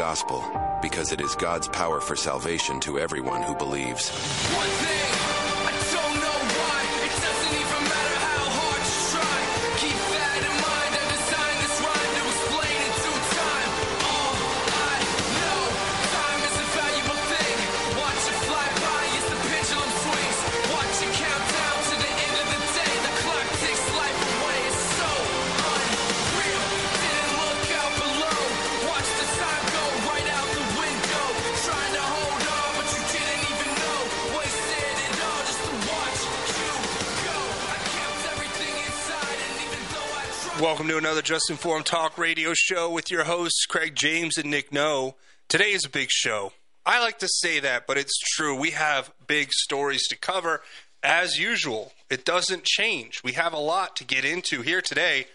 gospel because it is God's power for salvation to everyone who believes. Welcome to another Just Informed Talk radio show with your hosts, Craig James and Nick No. Today is a big show. I like to say that, but it's true. We have big stories to cover as usual. It doesn't change. We have a lot to get into here today.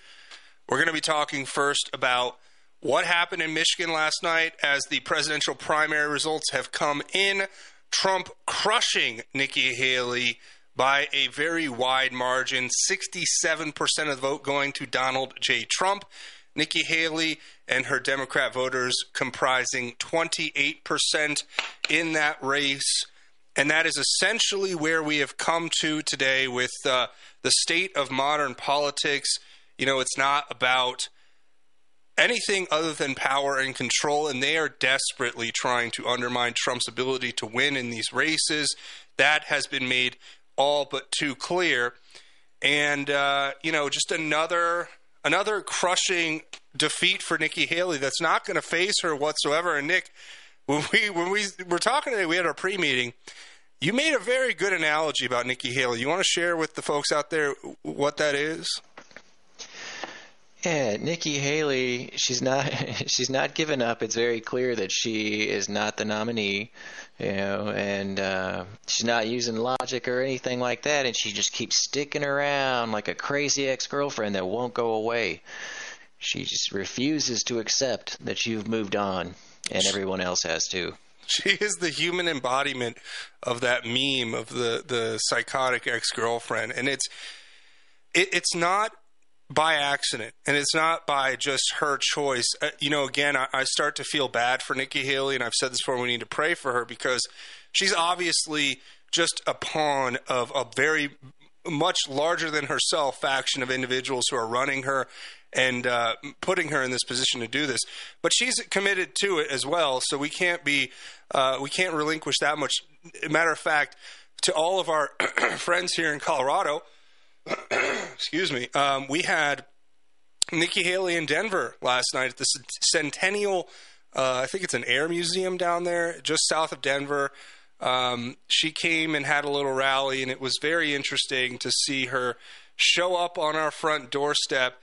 We're going to be talking first about what happened in Michigan last night as the presidential primary results have come in. Trump crushing Nikki Haley by a very wide margin 67% of the vote going to Donald J. Trump. Nikki Haley and her Democrat voters comprising 28% in that race. And that is essentially where we have come to today with uh, the state of modern politics. You know, it's not about anything other than power and control, and they are desperately trying to undermine Trump's ability to win in these races. That has been made all but too clear. And uh, you know, just another another crushing defeat for Nikki Haley that's not going to faze her whatsoever. And Nick, when we when we were talking today, we had our pre meeting. You made a very good analogy about Nikki Haley. You want to share with the folks out there what that is? Yeah, Nikki Haley, she's not she's not given up. It's very clear that she is not the nominee, you know, and uh, she's not using logic or anything like that, and she just keeps sticking around like a crazy ex-girlfriend that won't go away. She just refuses to accept that you've moved on, and everyone else has too. She is the human embodiment of that meme of the the psychotic ex girlfriend, and it's it, it's not by accident, and it's not by just her choice. Uh, you know, again, I, I start to feel bad for Nikki Haley, and I've said this before. We need to pray for her because she's obviously just a pawn of a very much larger than herself faction of individuals who are running her and uh, putting her in this position to do this. But she's committed to it as well, so we can't be uh, we can't relinquish that much. Matter of fact, to all of our friends here in Colorado, excuse me, um, we had Nikki Haley in Denver last night at the Centennial. Uh, I think it's an air museum down there, just south of Denver. Um, she came and had a little rally, and it was very interesting to see her show up on our front doorstep.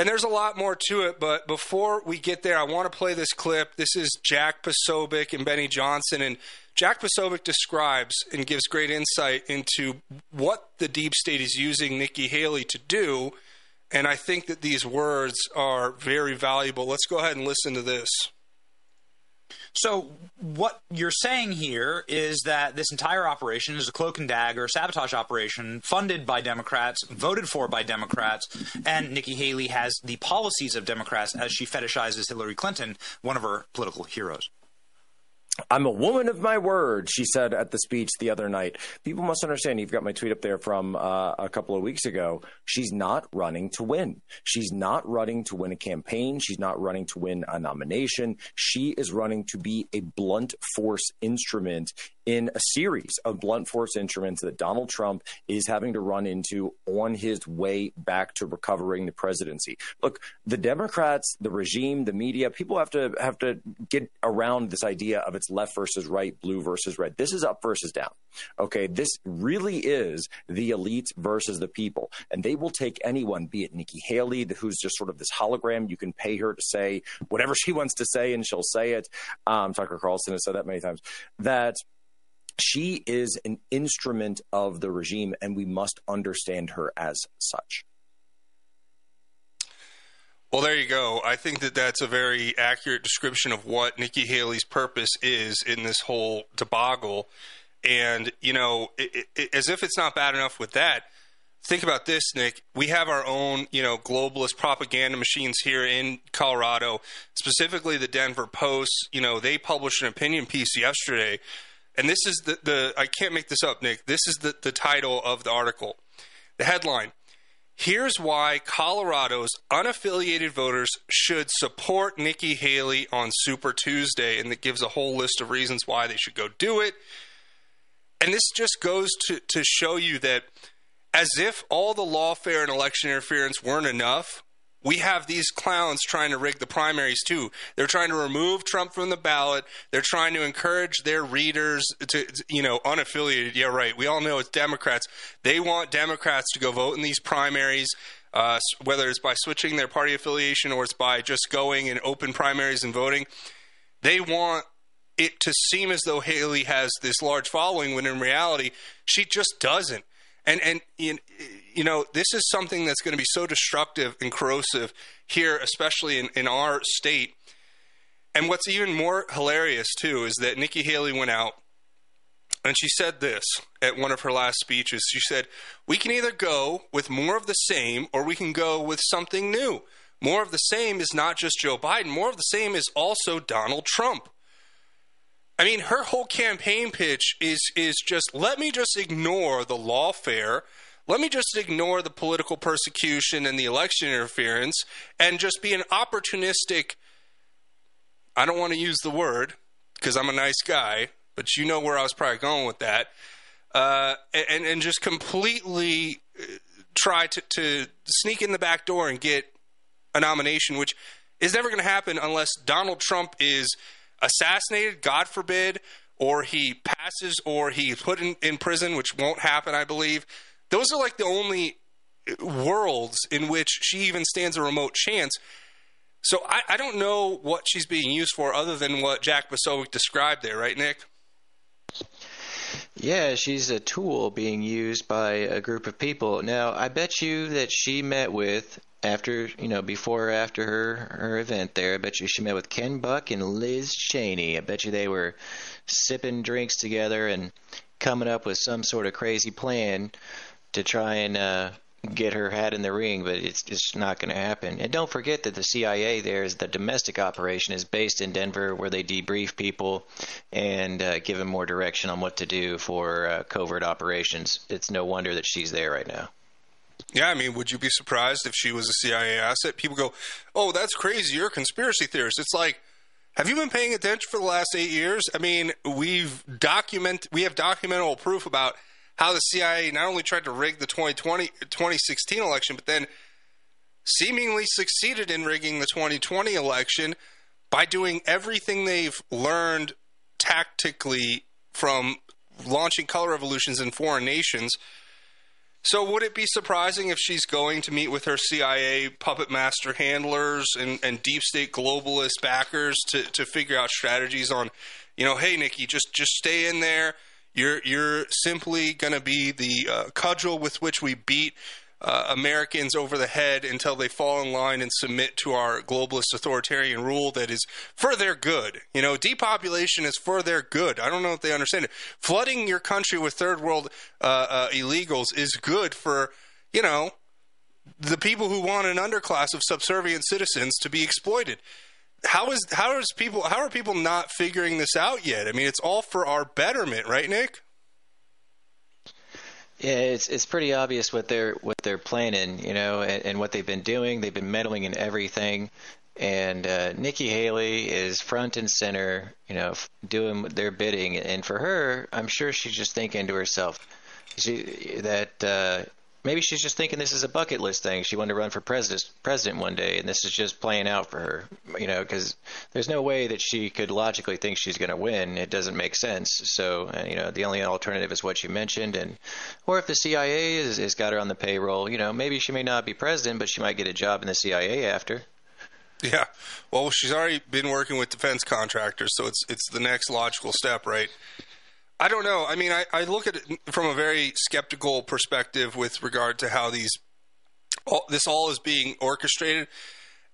And there's a lot more to it, but before we get there, I want to play this clip. This is Jack Posobiec and Benny Johnson. And Jack Posobiec describes and gives great insight into what the deep state is using Nikki Haley to do. And I think that these words are very valuable. Let's go ahead and listen to this. So what you're saying here is that this entire operation is a cloak and dagger sabotage operation funded by Democrats, voted for by Democrats, and Nikki Haley has the policies of Democrats as she fetishizes Hillary Clinton, one of her political heroes. I'm a woman of my word, she said at the speech the other night. People must understand, you've got my tweet up there from uh, a couple of weeks ago. She's not running to win. She's not running to win a campaign. She's not running to win a nomination. She is running to be a blunt force instrument in a series of blunt force instruments that Donald Trump is having to run into on his way back to recovering the presidency. Look, the Democrats, the regime, the media, people have to have to get around this idea of it's left versus right, blue versus red. This is up versus down. Okay, this really is the elites versus the people, and they will take anyone, be it Nikki Haley, who's just sort of this hologram. You can pay her to say whatever she wants to say, and she'll say it. Um, Tucker Carlson has said that many times. That she is an instrument of the regime, and we must understand her as such. Well, there you go. I think that that's a very accurate description of what Nikki Haley's purpose is in this whole debacle. And, you know, it, it, as if it's not bad enough with that, think about this, Nick. We have our own, you know, globalist propaganda machines here in Colorado, specifically the Denver Post. You know, they published an opinion piece yesterday, and this is the, the I can't make this up, Nick. This is the, the title of the article. The headline Here's why Colorado's unaffiliated voters should support Nikki Haley on Super Tuesday. And it gives a whole list of reasons why they should go do it. And this just goes to, to show you that as if all the lawfare and election interference weren't enough, we have these clowns trying to rig the primaries too. They're trying to remove Trump from the ballot. They're trying to encourage their readers to, you know, unaffiliated. Yeah, right. We all know it's Democrats. They want Democrats to go vote in these primaries, uh, whether it's by switching their party affiliation or it's by just going in open primaries and voting. They want it to seem as though Haley has this large following when in reality she just doesn't. And and you know this is something that's going to be so destructive and corrosive here, especially in, in our state. And what's even more hilarious too is that Nikki Haley went out and she said this at one of her last speeches. She said, "We can either go with more of the same, or we can go with something new. More of the same is not just Joe Biden. More of the same is also Donald Trump." I mean, her whole campaign pitch is is just let me just ignore the lawfare, let me just ignore the political persecution and the election interference, and just be an opportunistic. I don't want to use the word because I'm a nice guy, but you know where I was probably going with that, uh, and and just completely uh, try to, to sneak in the back door and get a nomination, which is never going to happen unless Donald Trump is assassinated, God forbid, or he passes or he's put in, in prison, which won't happen, I believe. Those are like the only uh, worlds in which she even stands a remote chance. So I, I don't know what she's being used for other than what Jack Posobiec described there, right, Nick? Yeah, she's a tool being used by a group of people. Now, I bet you that she met with after you know before or after her her event there. I bet you she met with Ken Buck and Liz Cheney. I bet you they were sipping drinks together and coming up with some sort of crazy plan to try and uh, get her hat in the ring, but it's just not going to happen. And don't forget that the CIA there is the domestic operation is based in Denver, where they debrief people and uh, give them more direction on what to do for uh, covert operations. It's no wonder that she's there right now. Yeah, I mean, would you be surprised if she was a CIA asset? People go, "Oh, that's crazy. You're a conspiracy theorist." It's like, have you been paying attention for the last eight years? I mean, we've document we have documentable proof about how the CIA not only tried to rig the 2020 2016 election, but then seemingly succeeded in rigging the 2020 election by doing everything they've learned tactically from launching color revolutions in foreign nations so, would it be surprising if she's going to meet with her CIA puppet master handlers and, and deep state globalist backers to, to figure out strategies on, you know, hey, Nikki, just just stay in there. You're you're simply going to be the uh, cudgel with which we beat uh, Americans over the head until they fall in line and submit to our globalist authoritarian rule that is for their good. You know, depopulation is for their good. I don't know if they understand it. Flooding your country with third world uh, uh, illegals is good for, you know, the people who want an underclass of subservient citizens to be exploited. How is how is people how are people not figuring this out yet? I mean, it's all for our betterment, right, Nick? Yeah, it's it's pretty obvious what they're what they're planning, you know, and, and what they've been doing. They've been meddling in everything, and uh, Nikki Haley is front and center, you know, doing their bidding. And for her, I'm sure she's just thinking to herself, she that uh, maybe she's just thinking this is a bucket list thing. She wanted to run for president president one day, and this is just playing out for her. You know, because there's no way that she could logically think she's going to win. It doesn't make sense. So, uh, you know, the only alternative is what you mentioned, and or if the CIA is, is got her on the payroll, you know, maybe she may not be president, but she might get a job in the CIA after. Yeah, well, she's already been working with defense contractors, so it's it's the next logical step, right? I don't know. I mean, I, I look at it from a very skeptical perspective with regard to how these all, this all is being orchestrated.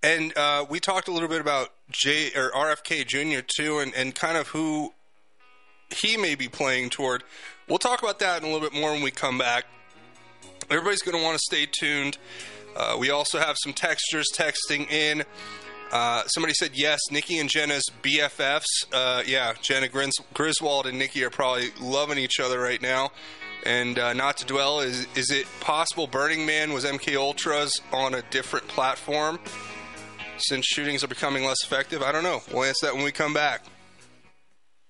And uh, we talked a little bit about J or RFK Jr. too, and, and kind of who he may be playing toward. We'll talk about that in a little bit more when we come back. everybody's going to want to stay tuned. Uh, we also have some textures texting in. Uh, somebody said yes, Nikki and Jena's BFFs. Uh, yeah, Jenna Gris- Griswold and Nikki are probably loving each other right now. And uh, not to dwell, is is it possible Burning Man was MK Ultras on a different platform? Since shootings are becoming less effective, I don't know. We'll answer that when we come back.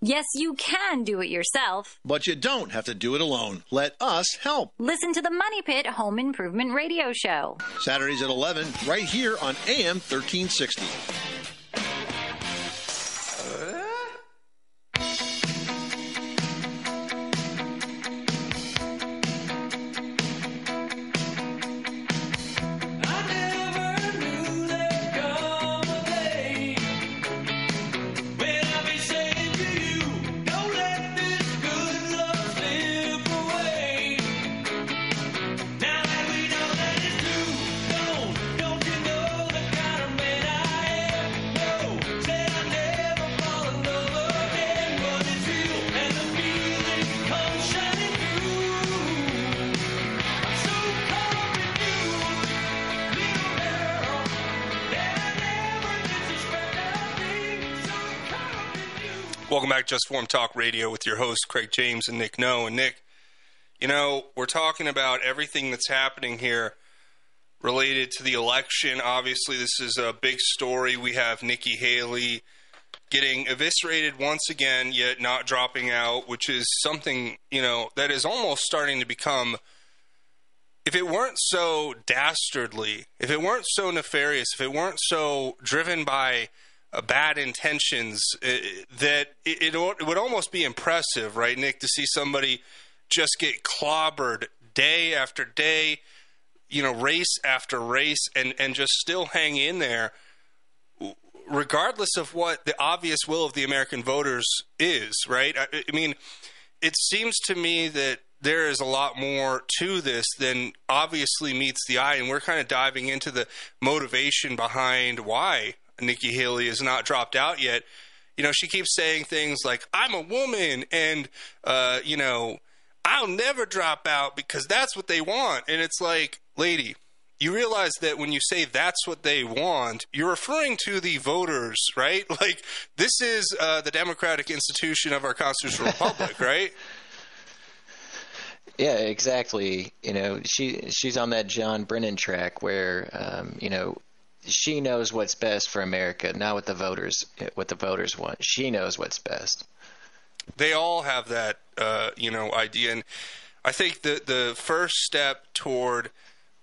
Yes, you can do it yourself. But you don't have to do it alone. Let us help. Listen to the Money Pit Home Improvement Radio Show. Saturdays at 11, right here on AM 1360. Just Informed Talk Radio with your hosts, Craig James and Nick No. And Nick, you know, we're talking about everything that's happening here related to the election. Obviously, this is a big story. We have Nikki Haley getting eviscerated once again, yet not dropping out, which is something, you know, that is almost starting to become. If it weren't so dastardly, if it weren't so nefarious, if it weren't so driven by uh, bad intentions, uh, that it, it, it would almost be impressive, right, Nick, to see somebody just get clobbered day after day, you know, race after race, and, and just still hang in there, regardless of what the obvious will of the American voters is, right? I, I mean, it seems to me that there is a lot more to this than obviously meets the eye, and we're kind of diving into the motivation behind why Nikki Haley has not dropped out yet. You know, she keeps saying things like, I'm a woman, and, uh, you know, I'll never drop out because that's what they want. And it's like, lady, you realize that when you say that's what they want, you're referring to the voters, right? Like, this is uh, the democratic institution of our constitutional republic, right? Yeah, exactly. You know, she she's on that John Brennan track where, um, you know, she knows what's best for America, not what the voters what the voters want. She knows what's best. They all have that, uh, you know, idea, and I think the the first step toward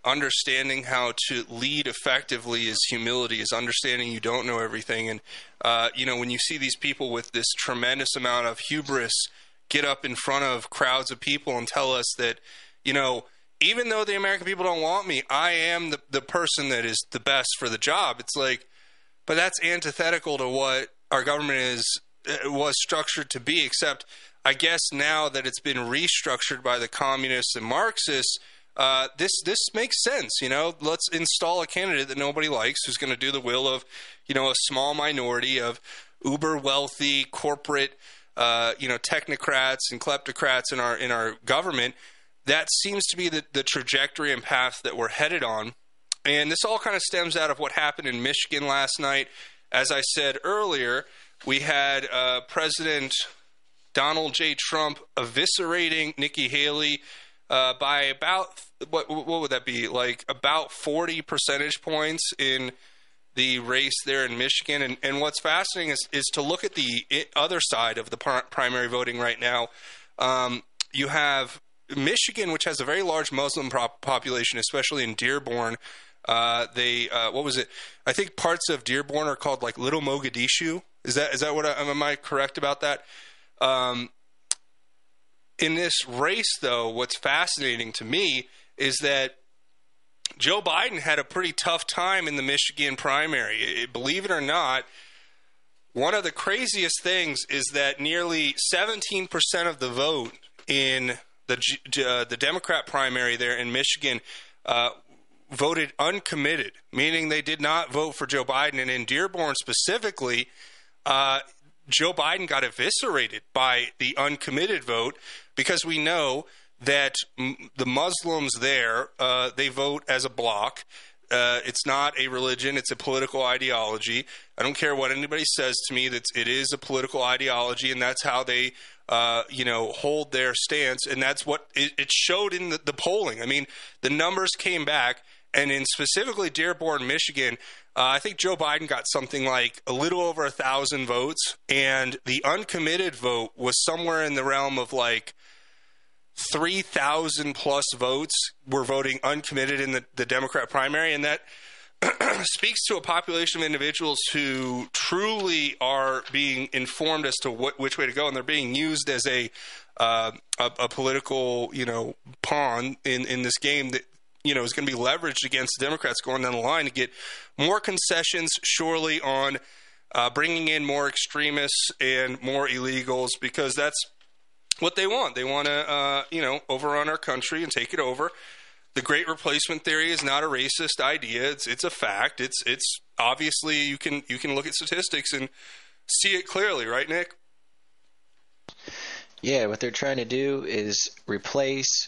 understanding how to lead effectively is humility, is understanding you don't know everything, and uh, you know when you see these people with this tremendous amount of hubris get up in front of crowds of people and tell us that, you know even though the American people don't want me, I am the, the person that is the best for the job. It's like, but that's antithetical to what our government is uh, was structured to be. Except, I guess now that it's been restructured by the communists and Marxists, uh, this this makes sense. You know, let's install a candidate that nobody likes, who's going to do the will of, you know, a small minority of uber wealthy corporate, uh, you know, technocrats and kleptocrats in our in our government that seems to be the, the trajectory and path that we're headed on. And this all kind of stems out of what happened in Michigan last night. As I said earlier, we had uh, President Donald J. Trump eviscerating Nikki Haley uh, by about what what would that be like about 40 percentage points in the race there in Michigan. And, and what's fascinating is, is to look at the other side of the primary voting right now. Um, you have Michigan, which has a very large Muslim population, especially in Dearborn, uh, they uh, what was it? I think parts of Dearborn are called like Little Mogadishu. Is that is that what I, am I correct about that? Um, in this race, though, what's fascinating to me is that Joe Biden had a pretty tough time in the Michigan primary. It- believe it or not, one of the craziest things is that nearly 17% of the vote in the uh, the Democrat primary there in Michigan uh, voted uncommitted, meaning they did not vote for Joe Biden. And in Dearborn specifically, uh, Joe Biden got eviscerated by the uncommitted vote because we know that m- the Muslims there uh, they vote as a block. Uh, it's not a religion; it's a political ideology. I don't care what anybody says to me; that it is a political ideology, and that's how they, uh, you know, hold their stance, and that's what it, it showed in the, the polling. I mean, the numbers came back, and in specifically Dearborn, Michigan, uh, I think Joe Biden got something like a little over a thousand votes, and the uncommitted vote was somewhere in the realm of like 3,000 plus votes were voting uncommitted in the, the Democrat primary. And that speaks to a population of individuals who truly are being informed as to what, which way to go. And they're being used as a, uh, a, a political, you know, pawn in, in this game that, you know, is going to be leveraged against Democrats going down the line to get more concessions, surely, on uh, bringing in more extremists and more illegals, because that's what they want. They want to, uh, you know, overrun our country and take it over. The Great Replacement theory is not a racist idea. It's it's a fact. It's it's obviously you can you can look at statistics and see it clearly, right, Nick? Yeah, what they're trying to do is replace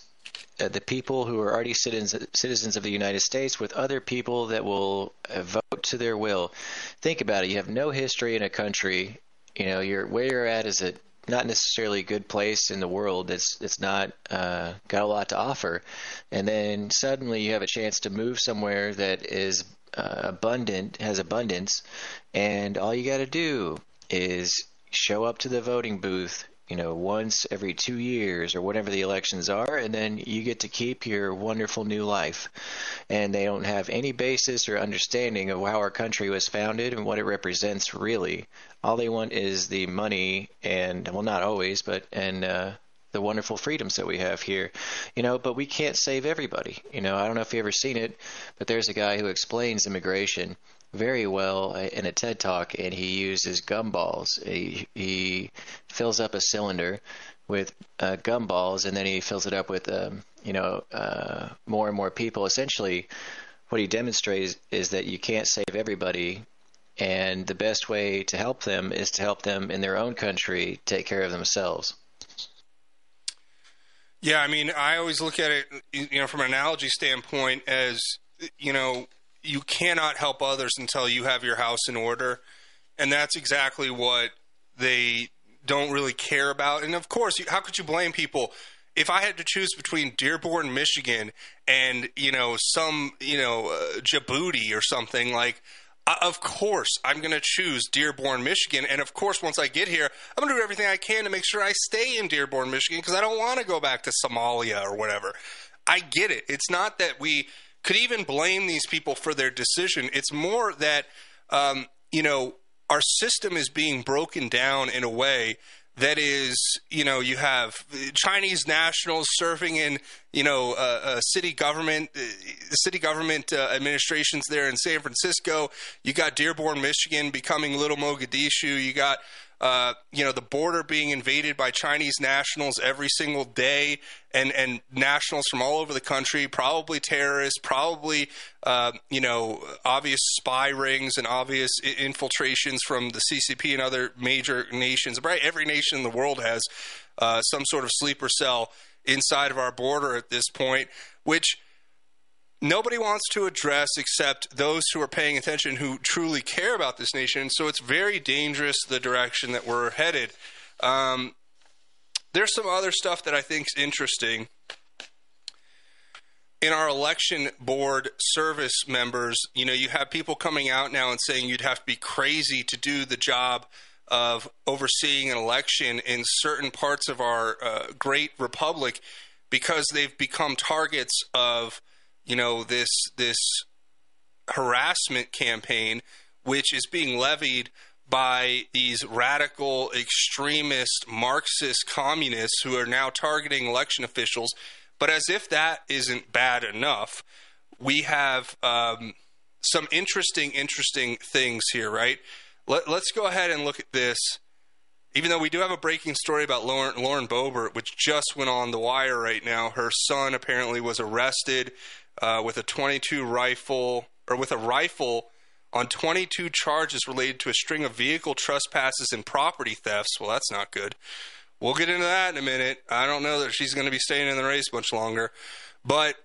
uh, the people who are already citizens citizens of the United States with other people that will uh, vote to their will. Think about it. You have no history in a country. You know, you're where you're at is a not necessarily a good place in the world. It's it's not uh, got a lot to offer, and then suddenly you have a chance to move somewhere that is uh, abundant, has abundance, and all you got to do is show up to the voting booth. You know, once every two years or whatever the elections are, and then you get to keep your wonderful new life. And they don't have any basis or understanding of how our country was founded and what it represents really. All they want is the money and well not always but and uh the wonderful freedoms that we have here. You know but we can't save everybody. You know i don't know if you ever seen it but there's a guy who explains immigration very well in a ted talk and he uses gumballs he, he fills up a cylinder with uh, gumballs and then he fills it up with um, you know uh, more and more people essentially what he demonstrates is that you can't save everybody and the best way to help them is to help them in their own country take care of themselves. Yeah, I mean, I always look at it, you know, from an analogy standpoint as, you know, you cannot help others until you have your house in order. And that's exactly what they don't really care about. And of course, how could you blame people? If I had to choose between Dearborn, Michigan, and you know some you know uh, Djibouti or something like, uh, of course I'm going to choose Dearborn, Michigan. And of course, once I get here, I'm going to do everything I can to make sure I stay in Dearborn, Michigan, because I don't want to go back to Somalia or whatever. I get it. It's not that we could even blame these people for their decision. It's more that um, you know our system is being broken down in a way that is, you know, you have Chinese nationals serving in, you know, uh, uh, city government, uh, city government uh, administrations there in San Francisco. You got Dearborn, Michigan, becoming Little Mogadishu. You got, uh, you know, the border being invaded by Chinese nationals every single day, and and nationals from all over the country, probably terrorists, probably, uh, you know, obvious spy rings and obvious infiltrations from the CCP and other major nations. Right, every nation in the world has uh, some sort of sleeper cell inside of our border at this point, which nobody wants to address except those who are paying attention who truly care about this nation. So it's very dangerous the direction that we're headed. Um, there's some other stuff that I think is interesting. In our election board service members, you know, you have people coming out now and saying you'd have to be crazy to do the job of overseeing an election in certain parts of our uh, great republic because they've become targets of you know this this harassment campaign which is being levied by these radical extremist marxist communists who are now targeting election officials But as if that isn't bad enough, we have um, some interesting, interesting things here, right? Let, let's go ahead and look at this. Even though we do have a breaking story about Lauren, Lauren Boebert, which just went on the wire right now, her son apparently was arrested uh, with a 22 rifle or with a rifle on 22 charges related to a string of vehicle trespasses and property thefts. Well, that's not good. We'll get into that in a minute. I don't know that she's going to be staying in the race much longer. But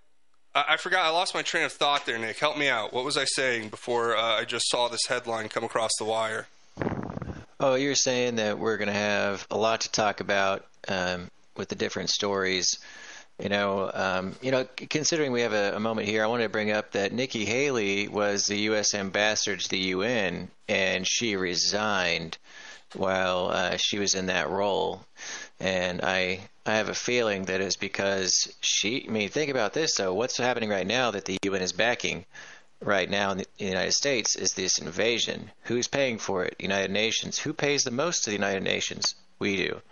I, I forgot. I lost my train of thought there, Nick. Help me out. What was I saying before uh, I just saw this headline come across the wire? Oh, you're saying that we're going to have a lot to talk about um, with the different stories. You know, um, you know, considering we have a, a, moment here, I want to bring up that Nikki Haley was the U.S. ambassador to the UN, and she resigned while uh, she was in that role. And I I have a feeling that it's because she. I mean, think about this though. What's happening right now that the UN is backing? Right now in the United States is this invasion. Who's paying for it? United Nations. Who pays the most to the United Nations? We do.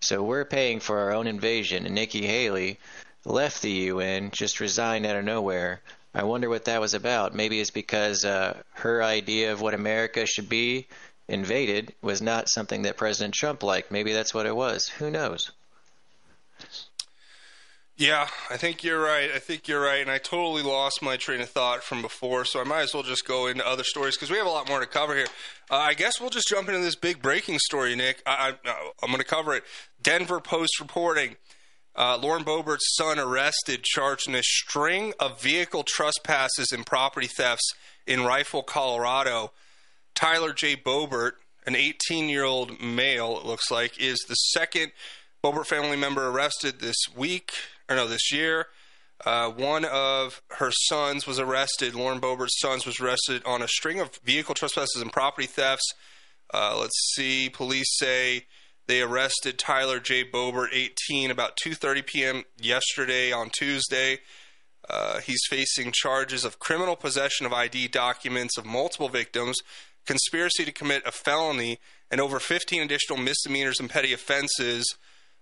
So we're paying for our own invasion, and Nikki Haley left the UN, just resigned out of nowhere. I wonder what that was about. Maybe it's because uh, her idea of what America should be invaded was not something that President Trump liked. Maybe that's what it was. Who knows? Yeah, I think you're right. I think you're right. And I totally lost my train of thought from before, so I might as well just go into other stories because we have a lot more to cover here. Uh, I guess we'll just jump into this big breaking story, Nick. I, I, I'm going to cover it. Denver Post reporting uh, Lauren Boebert's son arrested, charged in a string of vehicle trespasses and property thefts in Rifle, Colorado. Tyler J. Boebert, an 18 year old male, it looks like, is the second Boebert family member arrested this week, or no, this year. Uh, one of her sons was arrested. Lauren Boebert's sons was arrested on a string of vehicle trespasses and property thefts. Uh, let's see. Police say they arrested Tyler J. Boebert, 18, about 2:30 p.m. yesterday on Tuesday. Uh, he's facing charges of criminal possession of ID documents of multiple victims, conspiracy to commit a felony, and over 15 additional misdemeanors and petty offenses.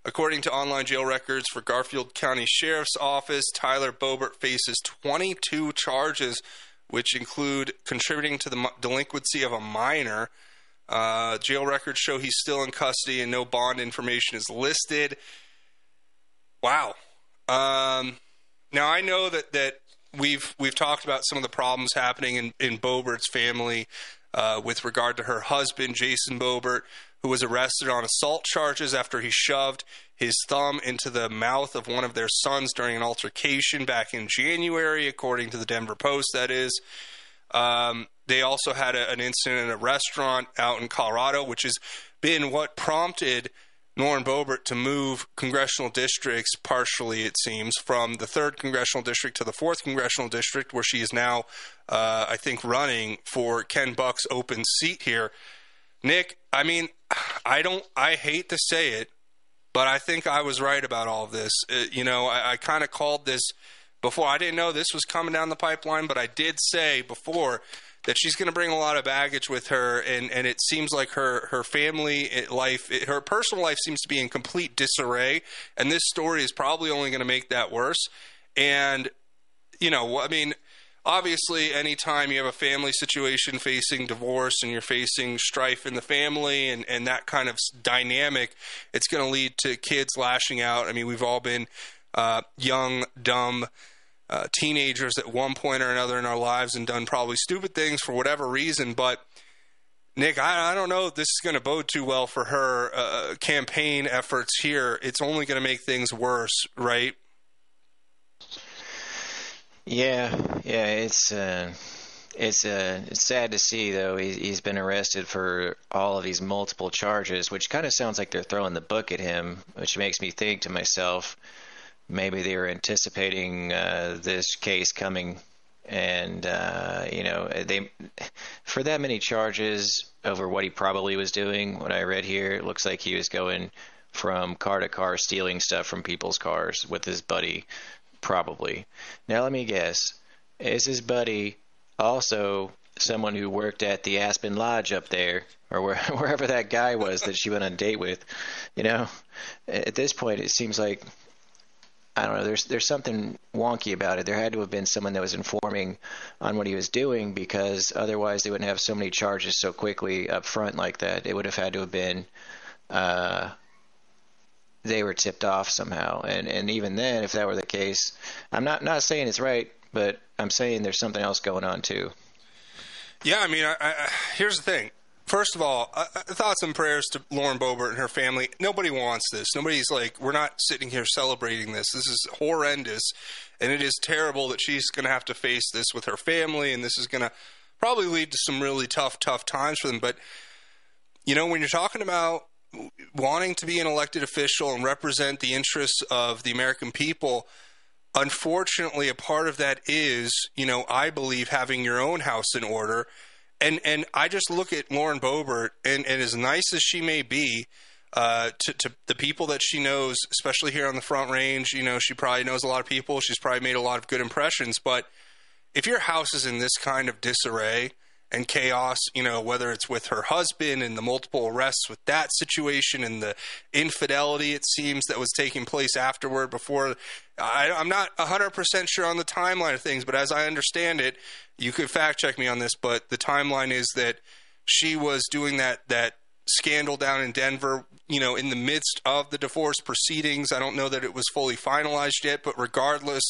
According to online jail records for Garfield County Sheriff's Office, Tyler Boebert faces 22 charges, which include contributing to the delinquency of a minor. Uh, jail records show he's still in custody and no bond information is listed. Wow. Um, now I know that that we've we've talked about some of the problems happening in in Boebert's family uh, with regard to her husband Jason Boebert, who was arrested on assault charges after he shoved his thumb into the mouth of one of their sons during an altercation back in January, according to the Denver Post. That is. Um, they also had a, an incident in a restaurant out in Colorado, which has been what prompted Lauren Boebert to move congressional districts partially, it seems, from the third congressional district to the fourth congressional district, where she is now, uh, I think, running for Ken Buck's open seat here. Nick, I mean, I don't, I hate to say it, but I think I was right about all of this. Uh, you know, I, I kind of called this before. I didn't know this was coming down the pipeline, but I did say before that she's going to bring a lot of baggage with her, and, and it seems like her her family life, her personal life seems to be in complete disarray, and this story is probably only going to make that worse. And you know, I mean, obviously, anytime you have a family situation facing divorce and you're facing strife in the family and and that kind of dynamic, it's going to lead to kids lashing out. I mean, we've all been uh, young, dumb uh, teenagers at one point or another in our lives and done probably stupid things for whatever reason. But Nick, I, I don't know if this is going to bode too well for her uh, campaign efforts here. It's only going to make things worse, right? Yeah, yeah, it's uh, it's uh, it's sad to see though. He, he's been arrested for all of these multiple charges, which kind of sounds like they're throwing the book at him, which makes me think to myself maybe they were anticipating uh, this case coming, and uh, you know they for that many charges over what he probably was doing. What I read here, it looks like he was going from car to car stealing stuff from people's cars with his buddy, probably. Now let me guess, is his buddy also someone who worked at the Aspen Lodge up there, or where, wherever that guy was that she went on a date with. You know, at this point, it seems like I don't know. There's there's something wonky about it. There had to have been someone that was informing on what he was doing because otherwise they wouldn't have so many charges so quickly up front like that. It would have had to have been uh, they were tipped off somehow. And and even then, if that were the case, I'm not not saying it's right, but I'm saying there's something else going on too. Yeah, I mean, I, I, here's the thing. First of all, uh, thoughts and prayers to Lauren Boebert and her family. Nobody wants this. Nobody's like, we're not sitting here celebrating this. This is horrendous, and it is terrible that she's going to have to face this with her family, and this is going to probably lead to some really tough, tough times for them. But you know, when you're talking about wanting to be an elected official and represent the interests of the American people, unfortunately, a part of that is, you know, I believe having your own house in order. And and I just look at Lauren Boebert, and, and as nice as she may be, uh, to, to the people that she knows, especially here on the Front Range, you know, she probably knows a lot of people. She's probably made a lot of good impressions. But if your house is in this kind of disarray, and chaos, you know, whether it's with her husband and the multiple arrests with that situation and the infidelity it seems that was taking place afterward before. I, I'm not 100% sure on the timeline of things, but as I understand it, you could fact check me on this, but the timeline is that she was doing that, that scandal down in Denver, you know, in the midst of the divorce proceedings. I don't know that it was fully finalized yet, but regardless,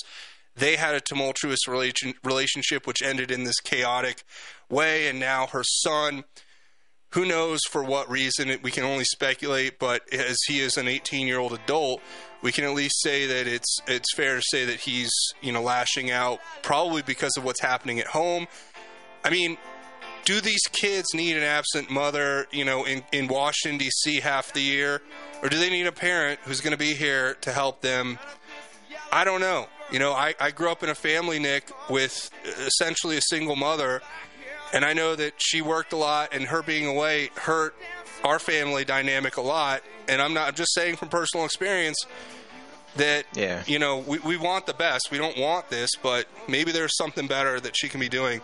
they had a tumultuous relation, relationship which ended in this chaotic way and now her son who knows for what reason we can only speculate but as he is an 18 year old adult we can at least say that it's it's fair to say that he's you know lashing out probably because of what's happening at home. I mean do these kids need an absent mother you know in, in washington d.c half the year? Or do they need a parent who's going to be here to help them? I don't know you know, I, I grew up in a family, Nick, with essentially a single mother, and I know that she worked a lot, and her being away hurt our family dynamic a lot. And I'm not I'm just saying from personal experience that Yeah. you know we, we want the best. We don't want this, but maybe there's something better that she can be doing.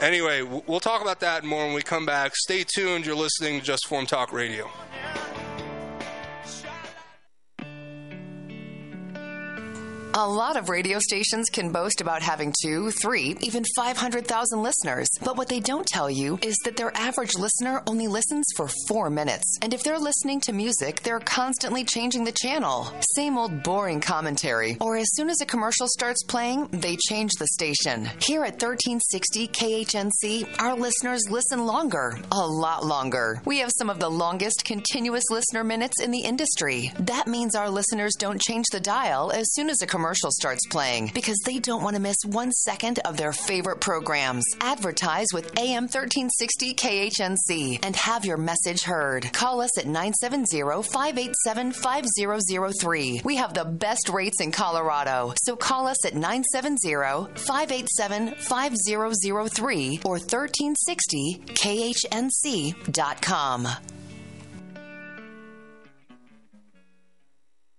Anyway, we'll talk about that more when we come back. Stay tuned. You're listening to Just Informed Talk Radio. A lot of radio stations can boast about having two, three, even 500,000 listeners. But what they don't tell you is that their average listener only listens for four minutes. And if they're listening to music, they're constantly changing the channel. Same old boring commentary. Or as soon as a commercial starts playing, they change the station. Here at 1360 KHNC, our listeners listen longer, a lot longer. We have some of the longest continuous listener minutes in the industry. That means our listeners don't change the dial as soon as a commercial starts playing because they don't want to miss one second of their favorite programs. Advertise with AM 1360 KHNC and have your message heard. Call us at 970 587 5003. We have the best rates in Colorado, so call us at 970 587 5003 or 1360KHNC.com.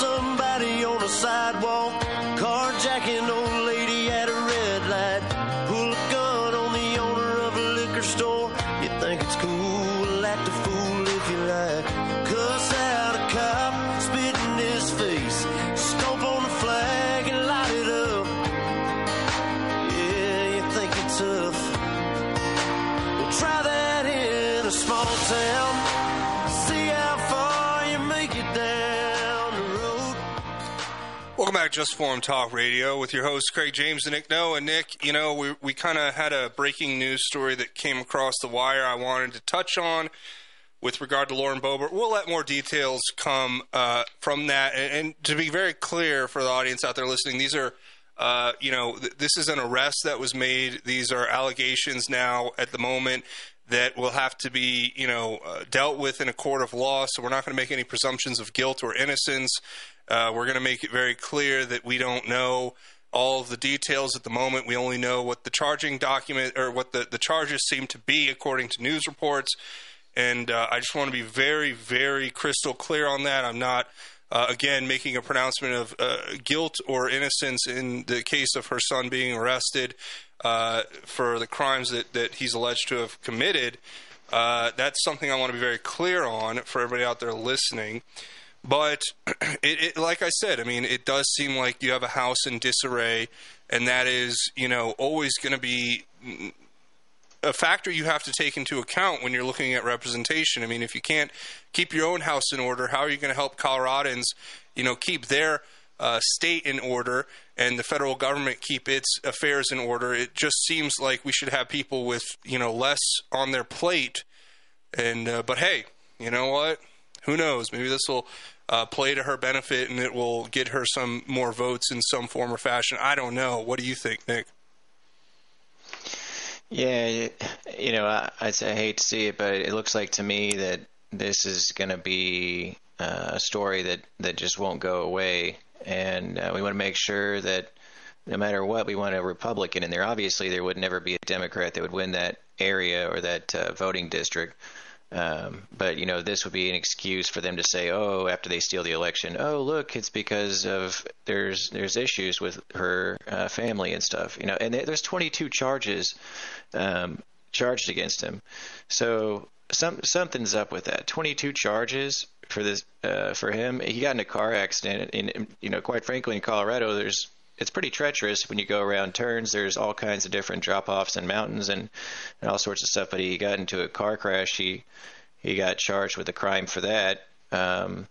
Somebody on a sidewalk. Carjacking old Just Informed Talk Radio, with your hosts Craig James and Nick No. And Nick, you know, we we kind of had a breaking news story that came across the wire. I wanted to touch on with regard to Lauren Boebert. We'll let more details come uh, from that. And, and to be very clear for the audience out there listening, these are. Uh, you know, th- this is an arrest that was made. These are allegations now at the moment that will have to be, you know, uh, dealt with in a court of law. So we're not going to make any presumptions of guilt or innocence. Uh, we're going to make it very clear that we don't know all of the details at the moment. We only know what the charging document or what the, the charges seem to be according to news reports. And uh, I just want to be very, very crystal clear on that. I'm not, uh, again, making a pronouncement of uh, guilt or innocence in the case of her son being arrested uh, for the crimes that, that he's alleged to have committed. Uh, that's something I want to be very clear on for everybody out there listening. But it, it, like I said, I mean, it does seem like you have a house in disarray, and that is, you know, always going to be a factor you have to take into account when you're looking at representation. I mean, if you can't keep your own house in order, how are you going to help Coloradans, you know, keep their uh, state in order and the federal government keep its affairs in order? It just seems like we should have people with, you know, less on their plate. And uh, but hey, you know what? Who knows? Maybe this will uh, play to her benefit and it will get her some more votes in some form or fashion. I don't know. What do you think, Nick? Yeah, you know, I, I hate to see it, but it looks like to me that this is going to be uh, a story that, that just won't go away. And uh, we want to make sure that no matter what, we want a Republican in there. Obviously, there would never be a Democrat that would win that area or that uh, voting district. Um, but you know, this would be an excuse for them to say, "Oh, after they steal the election, oh look, it's because of there's there's issues with her uh, family and stuff." You know, and there's 22 charges um, charged against him, so some something's up with that. 22 charges for this uh, for him. He got in a car accident, and you know, quite frankly, in Colorado, there's it's pretty treacherous when you go around turns. There's all kinds of different drop offs and mountains and, and all sorts of stuff. But he got into a car crash. He he got charged with a crime for that. Um,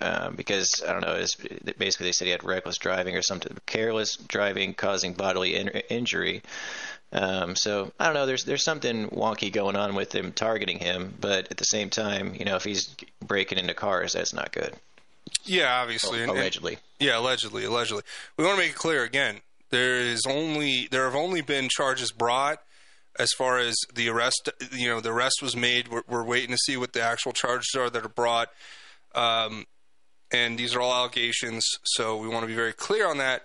um, because I don't know, it's, basically they said he had reckless driving or something, careless driving causing bodily in- injury. Um, so I don't know. There's there's something wonky going on with him targeting him, but at the same time, you know, if he's breaking into cars, that's not good. Yeah, obviously, oh, and- and- allegedly. Yeah, allegedly, allegedly. We want to make it clear again. There is only there have only been charges brought as far as the arrest. You know, the arrest was made. We're, we're waiting to see what the actual charges are that are brought. Um, and these are all allegations, so we want to be very clear on that.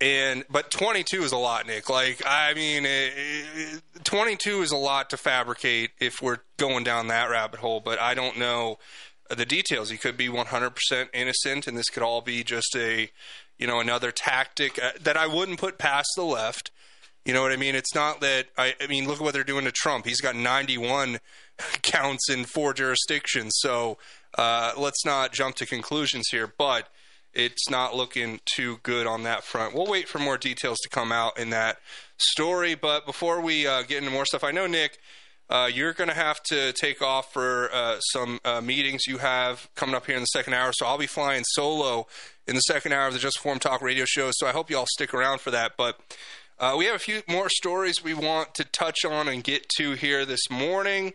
And but 22 is a lot, Nick. Like I mean, it, it, 22 is a lot to fabricate if we're going down that rabbit hole. But I don't know the details. He could be 100% innocent, and this could all be just a, you know, another tactic uh, that I wouldn't put past the left. You know what I mean? It's not that I, I mean, look at what they're doing to Trump. He's got 91 counts in four jurisdictions. So uh, let's not jump to conclusions here, but it's not looking too good on that front. We'll wait for more details to come out in that story. But before we uh, get into more stuff, I know Nick. Uh, you're going to have to take off for uh, some uh, meetings you have coming up here in the second hour. So I'll be flying solo in the second hour of the Just Informed Talk radio show. So I hope you all stick around for that. But uh, we have a few more stories we want to touch on and get to here this morning.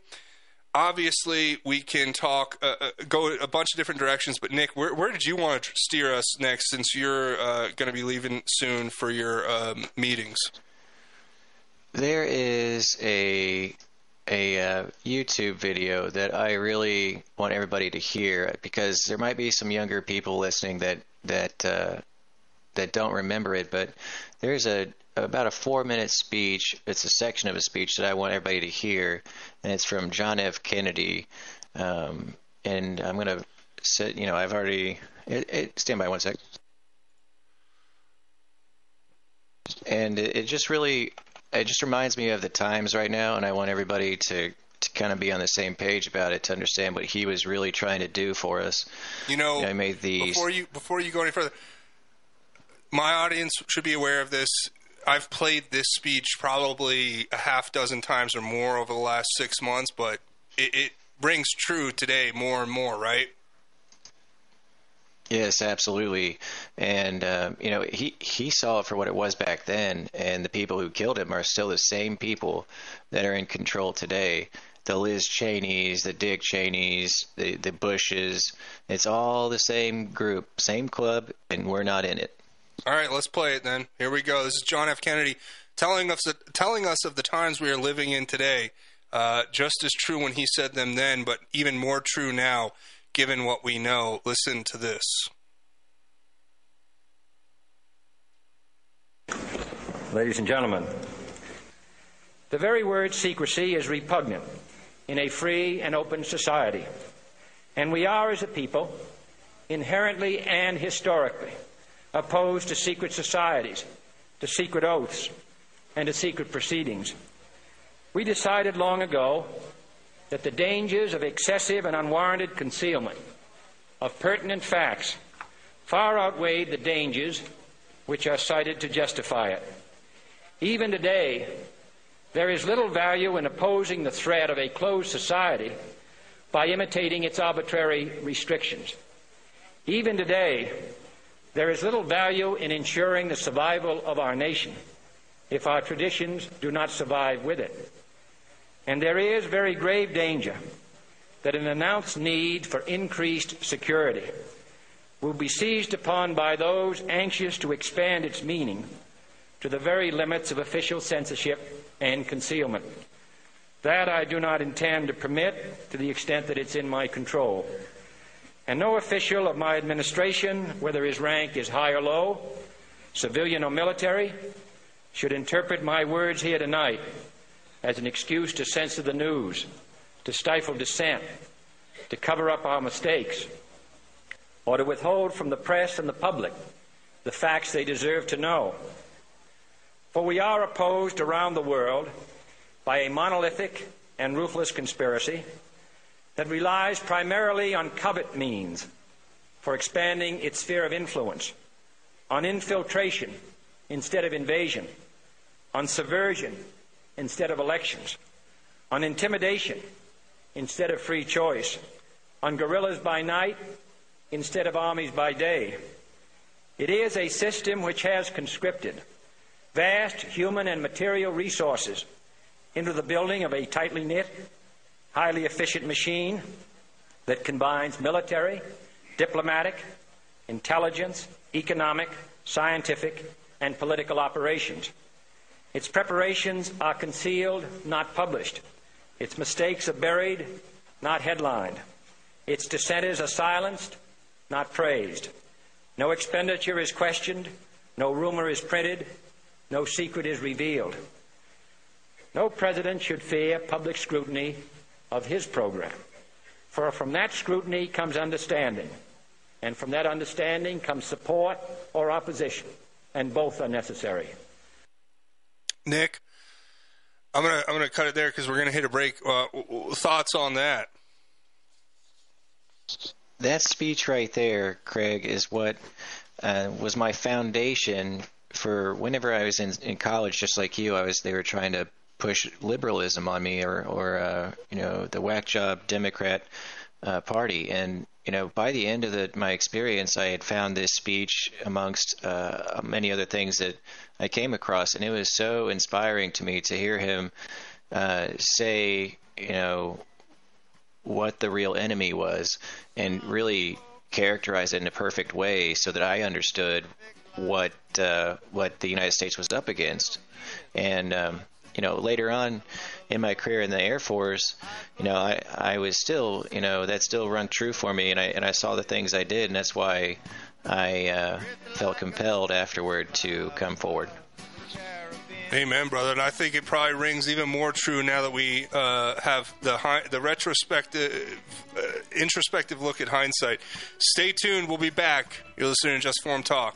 Obviously, we can talk, uh, uh, go a bunch of different directions. But Nick, where, where did you want to steer us next? Since you're going to be leaving soon for your um, meetings. There is a a uh, YouTube video that I really want everybody to hear because there might be some younger people listening that that uh, that don't remember it. But there's a about a four minute speech. It's a section of a speech that I want everybody to hear, and it's from John F. Kennedy. Um, and I'm gonna sit. You know, I've already. It, it, stand by one sec. And it, it just really it just reminds me of the times right now, and I want everybody to to kind of be on the same page about it to understand what he was really trying to do for us. You know, I made these. before you before you go any further. My audience should be aware of this. I've played this speech probably a half dozen times or more over the last six months, but it, it rings true today more and more, right? Yes, absolutely. And uh, you know, he he saw it for what it was back then, and the people who killed him are still the same people that are in control today. The Liz Cheneys, the Dick Cheneys, the the Bushes. It's all the same group, same club, and we're not in it. All right, let's play it then. Here we go. This is John F. Kennedy telling us telling us of the times we are living in today. Uh, just as true when he said them then, but even more true now, given what we know. Listen to this. Ladies and gentlemen, the very word secrecy is repugnant in a free and open society. And we are, as a people, inherently and historically opposed to secret societies, to secret oaths, and to secret proceedings. We decided long ago that the dangers of excessive and unwarranted concealment of pertinent facts far outweighed the dangers which are cited to justify it. Even today, there is little value in opposing the threat of a closed society by imitating its arbitrary restrictions. Even today, there is little value in ensuring the survival of our nation if our traditions do not survive with it. And there is very grave danger that an announced need for increased security will be seized upon by those anxious to expand its meaning to the very limits of official censorship and concealment. That I do not intend to permit to the extent that it's in my control. And no official of my administration, whether his rank is high or low, civilian or military, should interpret my words here tonight as an excuse to censor the news, to stifle dissent, to cover up our mistakes, or to withhold from the press and the public the facts they deserve to know. For we are opposed around the world by a monolithic and ruthless conspiracy that relies primarily on covert means for expanding its sphere of influence, on infiltration instead of invasion, on subversion instead of elections, on intimidation instead of free choice, on guerrillas by night instead of armies by day. It is a system which has conscripted vast human and material resources into the building of a tightly knit, highly efficient machine that combines military, diplomatic, intelligence, economic, scientific, and political operations. Its preparations are concealed, not published. Its mistakes are buried, not headlined. Its dissenters are silenced, not praised. No expenditure is questioned, no rumor is printed, no secret is revealed. No president should fear public scrutiny of his program, for from that scrutiny comes understanding, and from that understanding comes support or opposition, and both are necessary. Nick, I'm gonna I'm gonna cut it there because we're gonna hit a break. Uh, thoughts on that? That speech right there, Craig, is what uh, was my foundation for whenever I was in, in college, just like you. I was they were trying to push liberalism on me, or or uh, you know the whack job Democrat uh, Party, and you know, by the end of the, my experience, I had found this speech amongst uh, many other things that I came across, and it was so inspiring to me to hear him uh, say, you know, what the real enemy was, and really characterize it in a perfect way, so that I understood what uh, what the United States was up against, and um, you know, later on in my career in the Air Force, you know, I, I was still, you know, that still rung true for me, and I and I saw the things I did, and that's why I uh, felt compelled afterward to come forward. Amen, brother. And I think it probably rings even more true now that we uh, have the hi- the retrospective, uh, introspective look at hindsight. Stay tuned. We'll be back. You're listening to Just Informed Talk.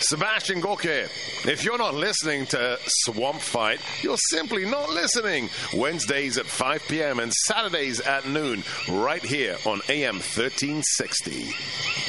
Sebastian Gorka, if you're not listening to Swamp Fight, you're simply not listening. Wednesdays at 5 p.m. and Saturdays at noon, right here on AM 1360.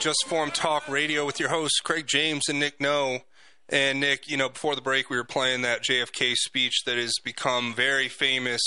Just Informed Talk Radio with your hosts, Craig James and Nick No. And Nick, you know, before the break, we were playing that JFK speech that has become very famous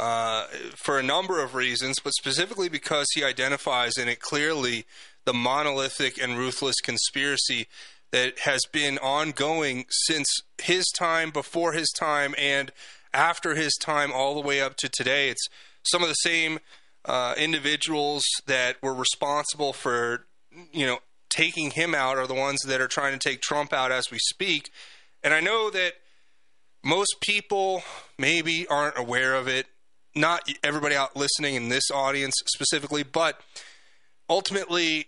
uh, for a number of reasons, but specifically because he identifies in it clearly the monolithic and ruthless conspiracy that has been ongoing since his time, before his time, and after his time, all the way up to today. It's some of the same uh, individuals that were responsible for, you know, taking him out are the ones that are trying to take Trump out as we speak. And I know that most people maybe aren't aware of it. Not everybody out listening in this audience specifically, but ultimately,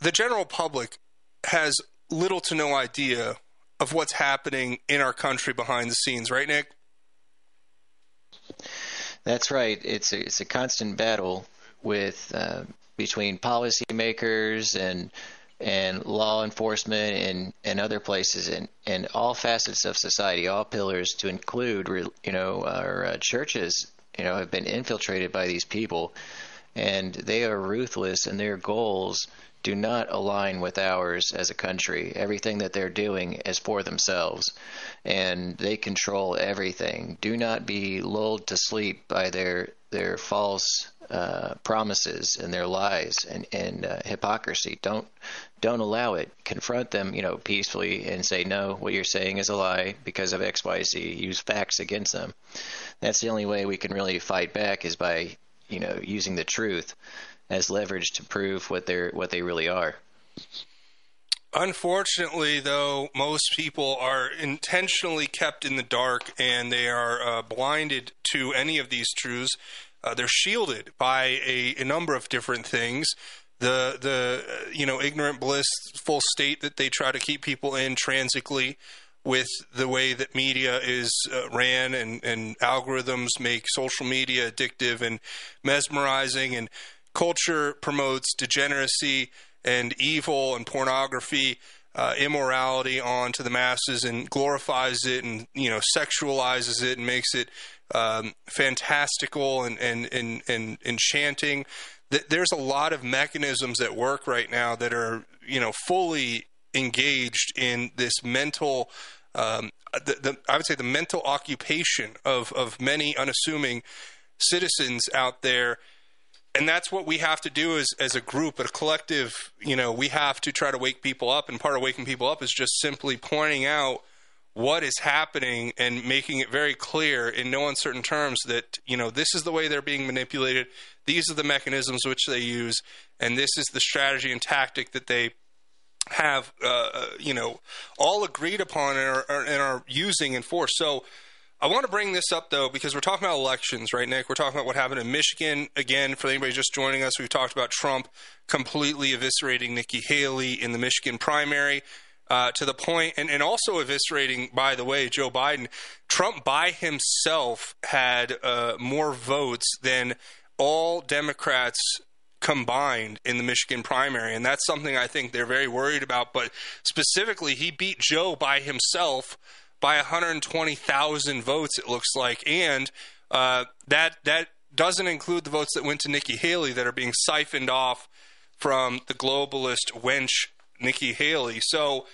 the general public has little to no idea of what's happening in our country behind the scenes, right, Nick? That's right. It's a, it's a constant battle with uh, between policymakers and and law enforcement and, and other places and, and all facets of society, all pillars to include, you know, our uh, churches, you know, have been infiltrated by these people, and they are ruthless, and their goals do not align with ours as a country. Everything that they're doing is for themselves, and they control everything. Do not be lulled to sleep by their their false uh, promises and their lies and, and uh, hypocrisy. Don't don't allow it. Confront them, you know, peacefully and say no. What you're saying is a lie because of X, Y, Z. Use facts against them. That's the only way we can really fight back is by you know using the truth as leverage to prove what they're what they really are. Unfortunately, though, most people are intentionally kept in the dark and they are uh, blinded to any of these truths. Uh, they're shielded by a, a, number of different things. The the uh, you know ignorant blissful state that they try to keep people in transically with the way that media is uh, ran and, and algorithms make social media addictive and mesmerizing and culture promotes degeneracy and evil and pornography, uh, immorality onto the masses and glorifies it and you know sexualizes it and makes it um, fantastical and, and, and, and enchanting. There's a lot of mechanisms at work right now that are you know fully engaged in this mental. Um, the, the, I would say the mental occupation of, of many unassuming citizens out there and that's what we have to do as as a group, a collective. You know, we have to try to wake people up, and part of waking people up is just simply pointing out what is happening and making it very clear in no uncertain terms that you know this is the way they're being manipulated. These are the mechanisms which they use, and this is the strategy and tactic that they have, uh, you know, all agreed upon and are, and are using in force. So I want to bring this up though because we're talking about elections, right, Nick? We're talking about what happened in Michigan. Again, for anybody just joining us, we've talked about Trump completely eviscerating Nikki Haley in the Michigan primary. Uh, to the point, and, and also eviscerating, by the way, Joe Biden. Trump by himself had uh, more votes than all Democrats combined in the Michigan primary. And that's something I think they're very worried about. But specifically, he beat Joe by himself by 120,000 votes, it looks like. And uh, that, that doesn't include the votes that went to Nikki Haley that are being siphoned off from the globalist wench Nikki Haley. So,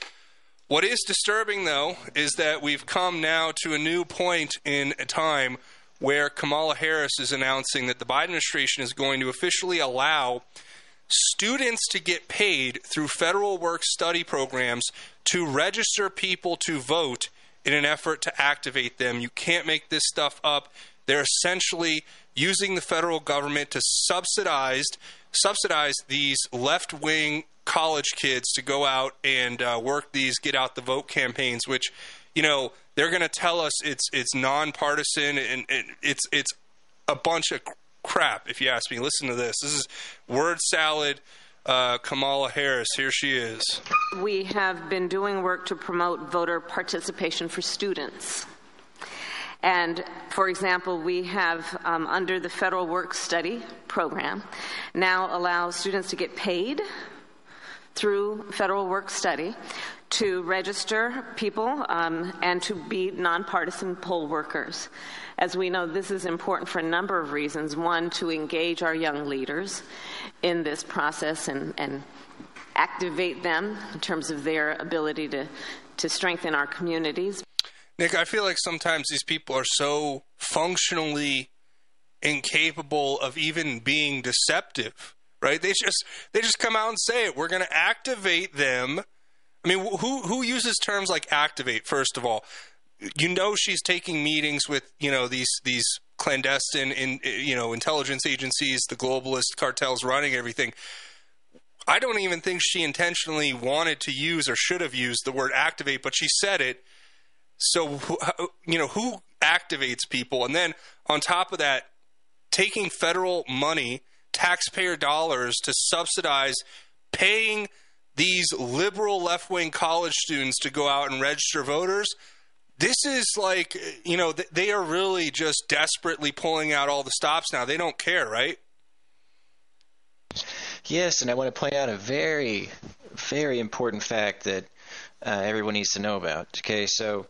what is disturbing, though, is that we've come now to a new point in time where Kamala Harris is announcing that the Biden administration is going to officially allow students to get paid through federal work study programs to register people to vote in an effort to activate them. You can't make this stuff up. They're essentially using the federal government to subsidize subsidize these left-wing college kids to go out and uh, work these get out the vote campaigns which you know they're going to tell us it's it's nonpartisan and, and it's it's a bunch of crap if you ask me listen to this this is word salad uh, Kamala Harris. Here she is. We have been doing work to promote voter participation for students. And for example, we have, um, under the federal work study program, now allow students to get paid through federal work study to register people um, and to be nonpartisan poll workers. As we know, this is important for a number of reasons. One, to engage our young leaders in this process and, and activate them in terms of their ability to, to strengthen our communities. Nick, I feel like sometimes these people are so functionally incapable of even being deceptive, right? They just they just come out and say it. We're going to activate them. I mean, who who uses terms like activate first of all? You know she's taking meetings with, you know, these these clandestine in you know, intelligence agencies, the globalist cartels running everything. I don't even think she intentionally wanted to use or should have used the word activate, but she said it so, you know, who activates people? And then on top of that, taking federal money, taxpayer dollars to subsidize paying these liberal left wing college students to go out and register voters. This is like, you know, they are really just desperately pulling out all the stops now. They don't care, right? Yes, and I want to point out a very, very important fact that uh, everyone needs to know about. Okay, so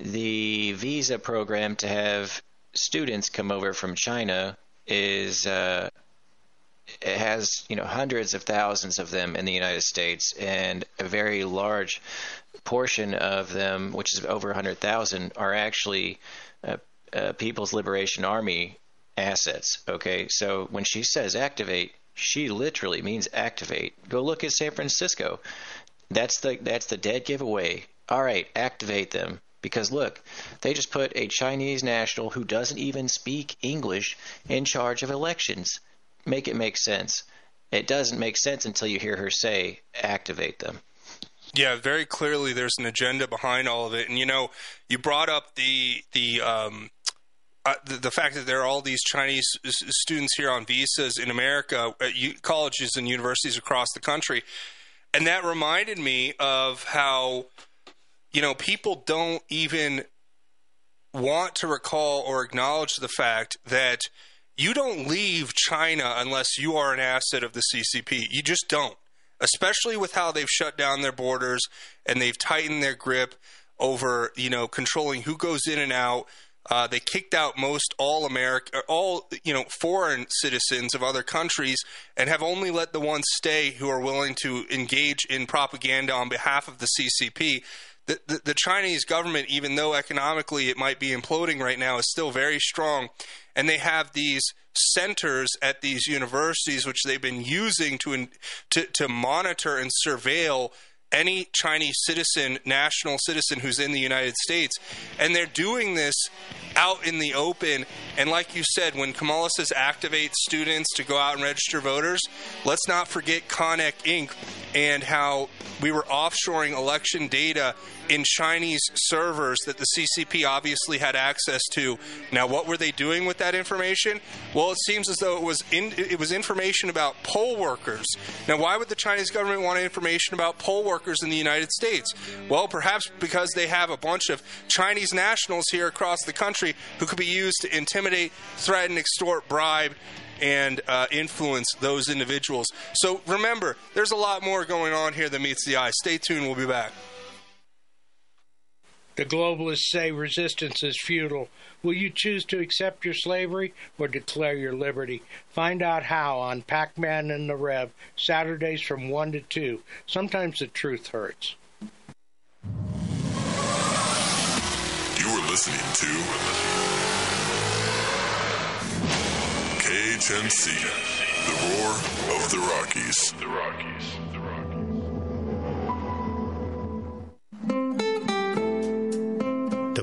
the visa program to have students come over from China is uh, it has you know hundreds of thousands of them in the United States, and a very large portion of them, which is over 100,000, are actually uh, uh, People's Liberation Army assets. Okay, so when she says activate, she literally means activate. Go look at San Francisco. That's the that's the dead giveaway. All right, activate them. Because look, they just put a Chinese national who doesn't even speak English in charge of elections. Make it make sense. It doesn't make sense until you hear her say, activate them. Yeah, very clearly there's an agenda behind all of it. And, you know, you brought up the, the, um, uh, the, the, fact that there are all these Chinese students here on visas in America at u- colleges and universities across the country. And that reminded me of how you know, people don't even want to recall or acknowledge the fact that you don't leave China unless you are an asset of the CCP. You just don't, especially with how they've shut down their borders and they've tightened their grip over, you know, controlling who goes in and out. Uh, they kicked out most all America, all you know, foreign citizens of other countries, and have only let the ones stay who are willing to engage in propaganda on behalf of the CCP the, the, Chinese government, even though economically it might be imploding right now, is still very strong. And they have these centers at these universities, which they've been using to, to, to monitor and surveil any Chinese citizen, national citizen who's in the United States. And they're doing this out in the open. And like you said, when Kamala says activate students to go out and register voters, let's not forget Konnech Inc. and how we were offshoring election data in Chinese servers that the CCP obviously had access to. Now, what were they doing with that information? Well, it seems as though it was in, it was information about poll workers. Now, why would the Chinese government want information about poll workers in the United States? Well, perhaps because they have a bunch of Chinese nationals here across the country who could be used to intimidate, threaten, extort, bribe, and uh, influence those individuals. So remember, there's a lot more going on here than meets the eye. Stay tuned. We'll be back. The globalists say resistance is futile. Will you choose to accept your slavery or declare your liberty? Find out how on Pac Man and the Rev, Saturdays from 1 to 2. Sometimes the truth hurts. You are listening to KHNC, the roar of the Rockies. The Rockies.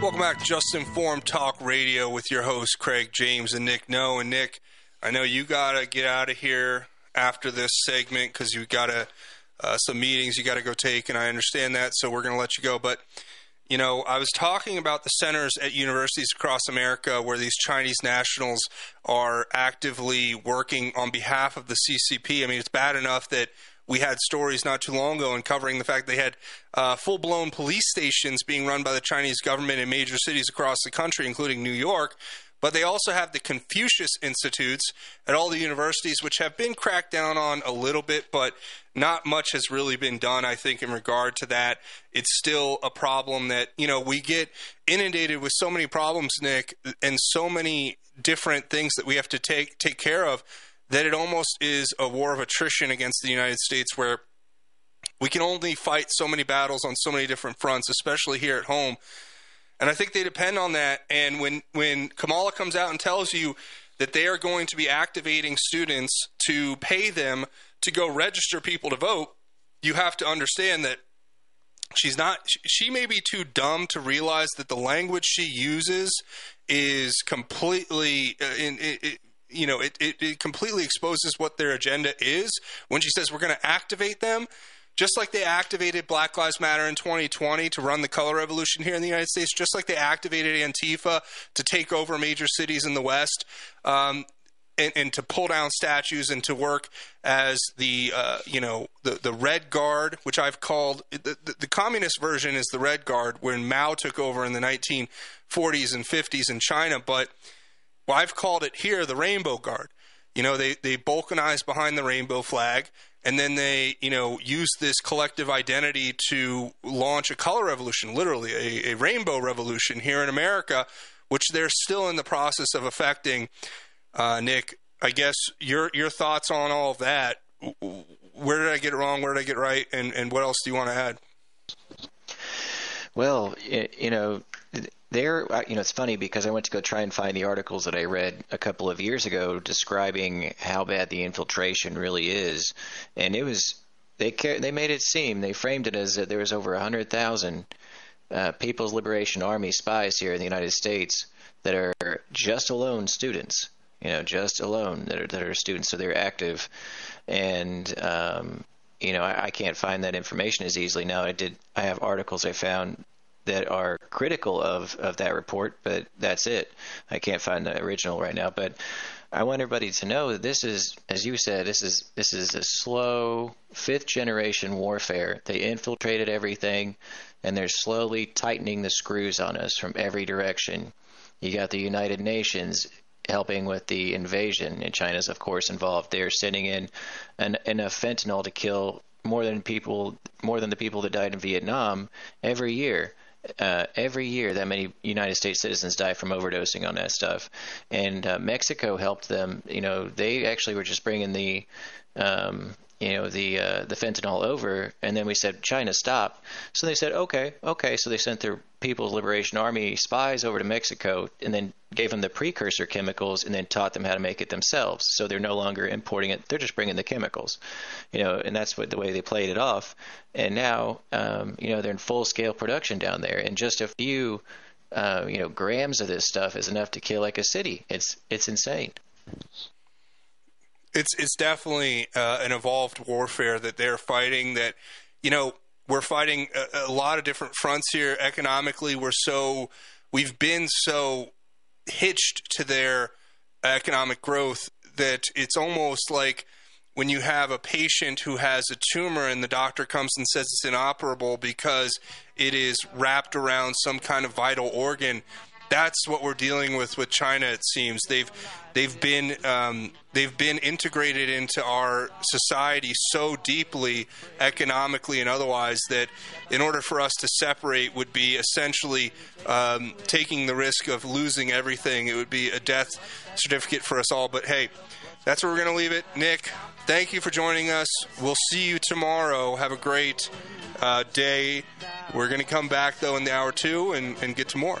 Welcome back to Just Informed Talk Radio with your hosts, Craig James and Nick No. And Nick, I know you got to get out of here after this segment because you got to uh, some meetings you got to go take, and I understand that, so we're going to let you go. But you know, I was talking about the centers at universities across America where these Chinese nationals are actively working on behalf of the CCP. I mean, it's bad enough that we had stories not too long ago and covering the fact they had uh, full blown police stations being run by the Chinese government in major cities across the country, including New York. But they also have the Confucius Institutes at all the universities, which have been cracked down on a little bit, but not much has really been done, I think, in regard to that. It's still a problem that, you know, we get inundated with so many problems, Nick, and so many different things that we have to take take care of that it almost is a war of attrition against the United States where we can only fight so many battles on so many different fronts, especially here at home. And I think they depend on that. And when, when Kamala comes out and tells you that they are going to be activating students to pay them to go register people to vote, you have to understand that she's not, she may be too dumb to realize that the language she uses is completely, uh, in, it, you know, it, it, it completely exposes what their agenda is when she says we're going to activate them just like they activated Black Lives Matter in 2020 to run the color revolution here in the United States, just like they activated Antifa to take over major cities in the West. Um, and, and, to pull down statues and to work as the uh, you know the the red guard, which I've called the, the, the, communist version is the red guard when Mao took over in the 1940s and 50s in China, but well, I've called it here the rainbow guard. You know, they they balkanize behind the rainbow flag and then they you know use this collective identity to launch a color revolution literally a, a, rainbow revolution here in america which they're still in the process of affecting. Uh, nick i guess your your thoughts on all of that. Where did i get it wrong? Where did i get right? And, and what else do you want to add? Well you know there, uh, you know, it's funny because I went to go try and find the articles that I read a couple of years ago describing how bad the infiltration really is, and it was they they made it seem they framed it as that there was over hundred thousand uh, People's Liberation Army spies here in the United States that are just alone students, you know, just alone that are that are students, so they're active, and um, you know, I, I can't find that information as easily now. I did. I have articles I found that are critical of, of that report, but that's it. I can't find the original right now, but I want everybody to know that this is, as you said, this is this is a slow fifth generation warfare. They infiltrated everything, and they're slowly tightening the screws on us from every direction. You got the United Nations helping with the invasion, and China's of course involved. They're sending in an, enough fentanyl to kill more than people more than the people that died in Vietnam every year. Uh, every year, that many United States citizens die from overdosing on that stuff, and uh, Mexico helped them. You know, they actually were just bringing the um, you know the uh, the fentanyl over, and then we said China stop. So they said okay, okay. So they sent their People's Liberation Army spies over to Mexico, and then gave them the precursor chemicals, and then taught them how to make it themselves. So they're no longer importing it; they're just bringing the chemicals, you know. And that's what the way they played it off. And now, um, you know, they're in full scale production down there, and just a few. Uh, you know, grams of this stuff is enough to kill like a city. It's it's insane. it's it's definitely uh, an evolved warfare that they're fighting. That you know we're fighting a, a lot of different fronts here. Economically, we're so we've been so hitched to their economic growth that it's almost like when you have a patient who has a tumor and the doctor comes and says it's inoperable because it is wrapped around some kind of vital organ that's what we're dealing with with China. It seems they've they've been um, they've been integrated into our society so deeply, economically and otherwise, that in order for us to separate would be essentially um, taking the risk of losing everything. It would be a death certificate for us all. But hey, that's where we're going to leave it. Nick, thank you for joining us. We'll see you tomorrow. Have a great uh, day. We're going to come back though in the hour two and, and get to more.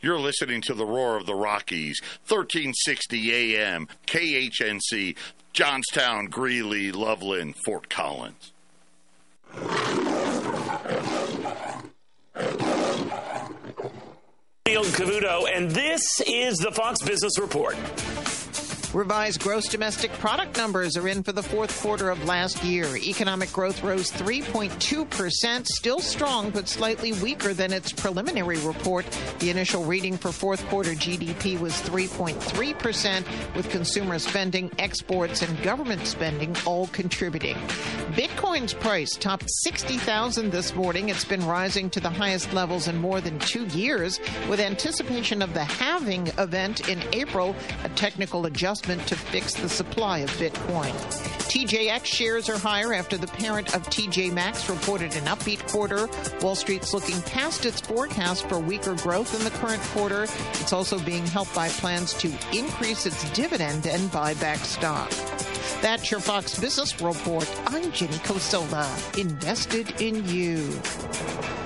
You're listening to the Roar of the Rockies, 1360 AM, KHNC, Johnstown, Greeley, Loveland, Fort Collins. Neil Cavuto, and this is the Fox Business Report. Revised gross domestic product numbers are in for the fourth quarter of last year. Economic growth rose 3.2%, still strong but slightly weaker than its preliminary report. The initial reading for fourth quarter GDP was 3.3%, with consumer spending, exports, and government spending all contributing. Bitcoin's price topped 60,000 this morning. It's been rising to the highest levels in more than two years, with anticipation of the halving event in April, a technical adjustment to fix the supply of Bitcoin. TJX shares are higher after the parent of TJ Maxx reported an upbeat quarter. Wall Street's looking past its forecast for weaker growth in the current quarter. It's also being helped by plans to increase its dividend and buy back stock. That's your Fox Business Report. I'm Jenny Cosola. Invested in you.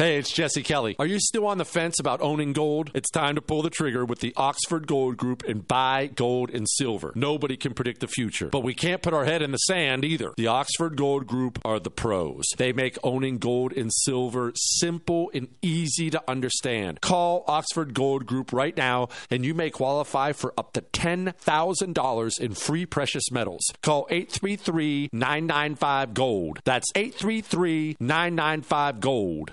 Hey, it's Jesse Kelly. Are you still on the fence about owning gold? It's time to pull the trigger with the Oxford Gold Group and buy gold and silver. Nobody can predict the future, but we can't put our head in the sand either. The Oxford Gold Group are the pros. They make owning gold and silver simple and easy to understand. Call Oxford Gold Group right now and you may qualify for up to $10,000 in free precious metals. Call 833 995 Gold. That's 833 995 Gold.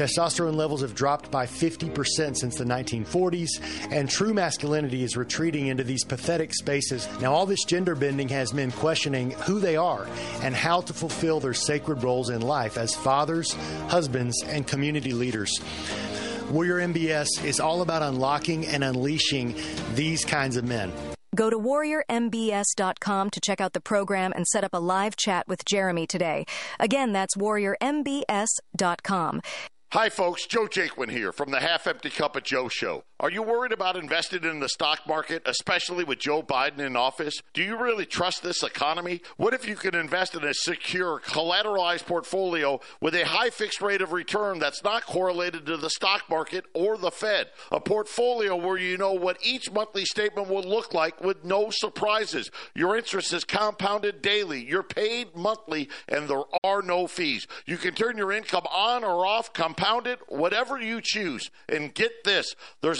To Testosterone levels have dropped by 50% since the 1940s, and true masculinity is retreating into these pathetic spaces. Now, all this gender bending has men questioning who they are and how to fulfill their sacred roles in life as fathers, husbands, and community leaders. Warrior MBS is all about unlocking and unleashing these kinds of men. Go to warriormbs.com to check out the program and set up a live chat with Jeremy today. Again, that's warriormbs.com. Hi, folks. Joe Jaquin here from the Half Empty Cup of Joe show. Are you worried about investing in the stock market, especially with Joe Biden in office? Do you really trust this economy? What if you could invest in a secure, collateralized portfolio with a high fixed rate of return that's not correlated to the stock market or the Fed? A portfolio where you know what each monthly statement will look like with no surprises. Your interest is compounded daily. You're paid monthly, and there are no fees. You can turn your income on or off, compound it, whatever you choose. And get this there's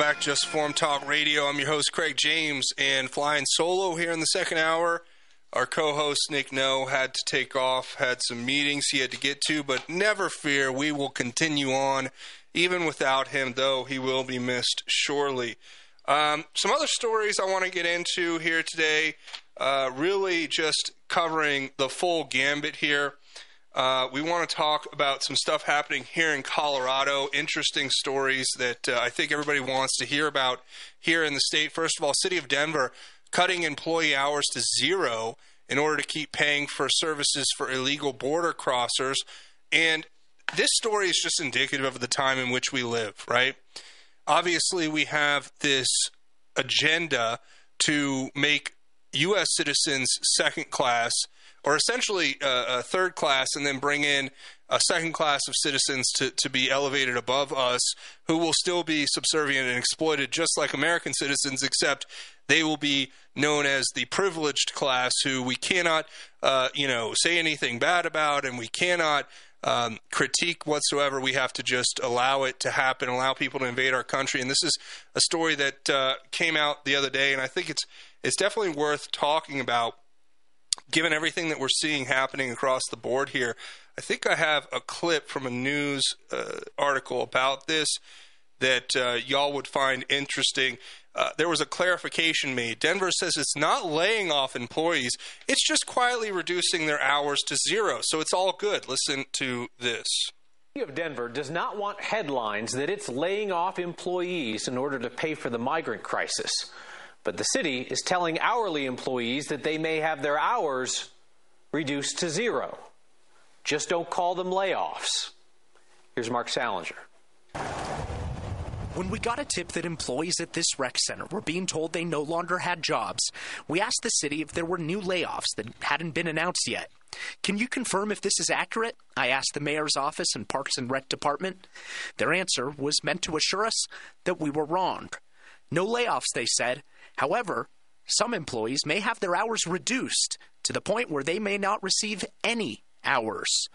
Back, Just Informed Talk Radio. I'm your host, Craig James, and flying solo here in the second hour. Our co host, Nick No, had to take off, had some meetings he had to get to, but never fear, we will continue on. Even without him, though, he will be missed surely. Um, some other stories I want to get into here today, uh, really just covering the full gambit here. Uh, we want to talk about some stuff happening here in Colorado. Interesting stories that uh, I think everybody wants to hear about here in the state. First of all, City of Denver cutting employee hours to zero in order to keep paying for services for illegal border crossers. And this story is just indicative of the time in which we live, right? Obviously, we have this agenda to make U.S. citizens second class, or essentially uh, a third class, and then bring in a second class of citizens to, to be elevated above us, who will still be subservient and exploited just like American citizens, except they will be known as the privileged class, who we cannot, uh, you know, say anything bad about, and we cannot um, critique whatsoever. We have to just allow it to happen, allow people to invade our country. And this is a story that uh, came out the other day, and I think it's it's definitely worth talking about, given everything that we're seeing happening across the board here. I think I have a clip from a news uh, article about this that uh, y'all would find interesting. Uh, there was a clarification made. Denver says it's not laying off employees, it's just quietly reducing their hours to zero. So it's all good. Listen to this. City of Denver does not want headlines that it's laying off employees in order to pay for the migrant crisis. But the city is telling hourly employees that they may have their hours reduced to zero. Just don't call them layoffs. Here's Mark Salinger. When we got a tip that employees at this rec center were being told they no longer had jobs, we asked the city if there were new layoffs that hadn't been announced yet. Can you confirm if this is accurate? I asked the mayor's office and Parks and Rec department. Their answer was meant to assure us that we were wrong. No layoffs, they said. However, some employees may have their hours reduced to the point where they may not receive any hours.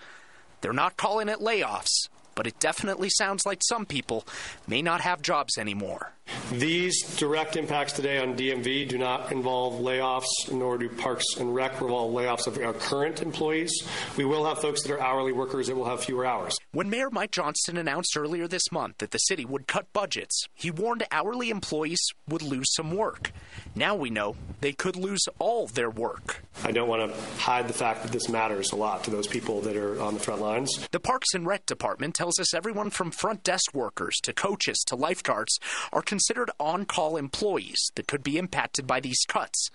They're not calling it layoffs, but it definitely sounds like some people may not have jobs anymore. These direct impacts today on DMV do not involve layoffs, nor do Parks and Rec involve layoffs of our current employees. We will have folks that are hourly workers that will have fewer hours. When Mayor Mike Johnston announced earlier this month that the city would cut budgets, he warned hourly employees would lose some work. Now we know they could lose all their work. I don't want to hide the fact that this matters a lot to those people that are on the front lines. The Parks and Rec Department tells us everyone from front desk workers to coaches to lifeguards are considered on call employees that could be impacted by these cuts.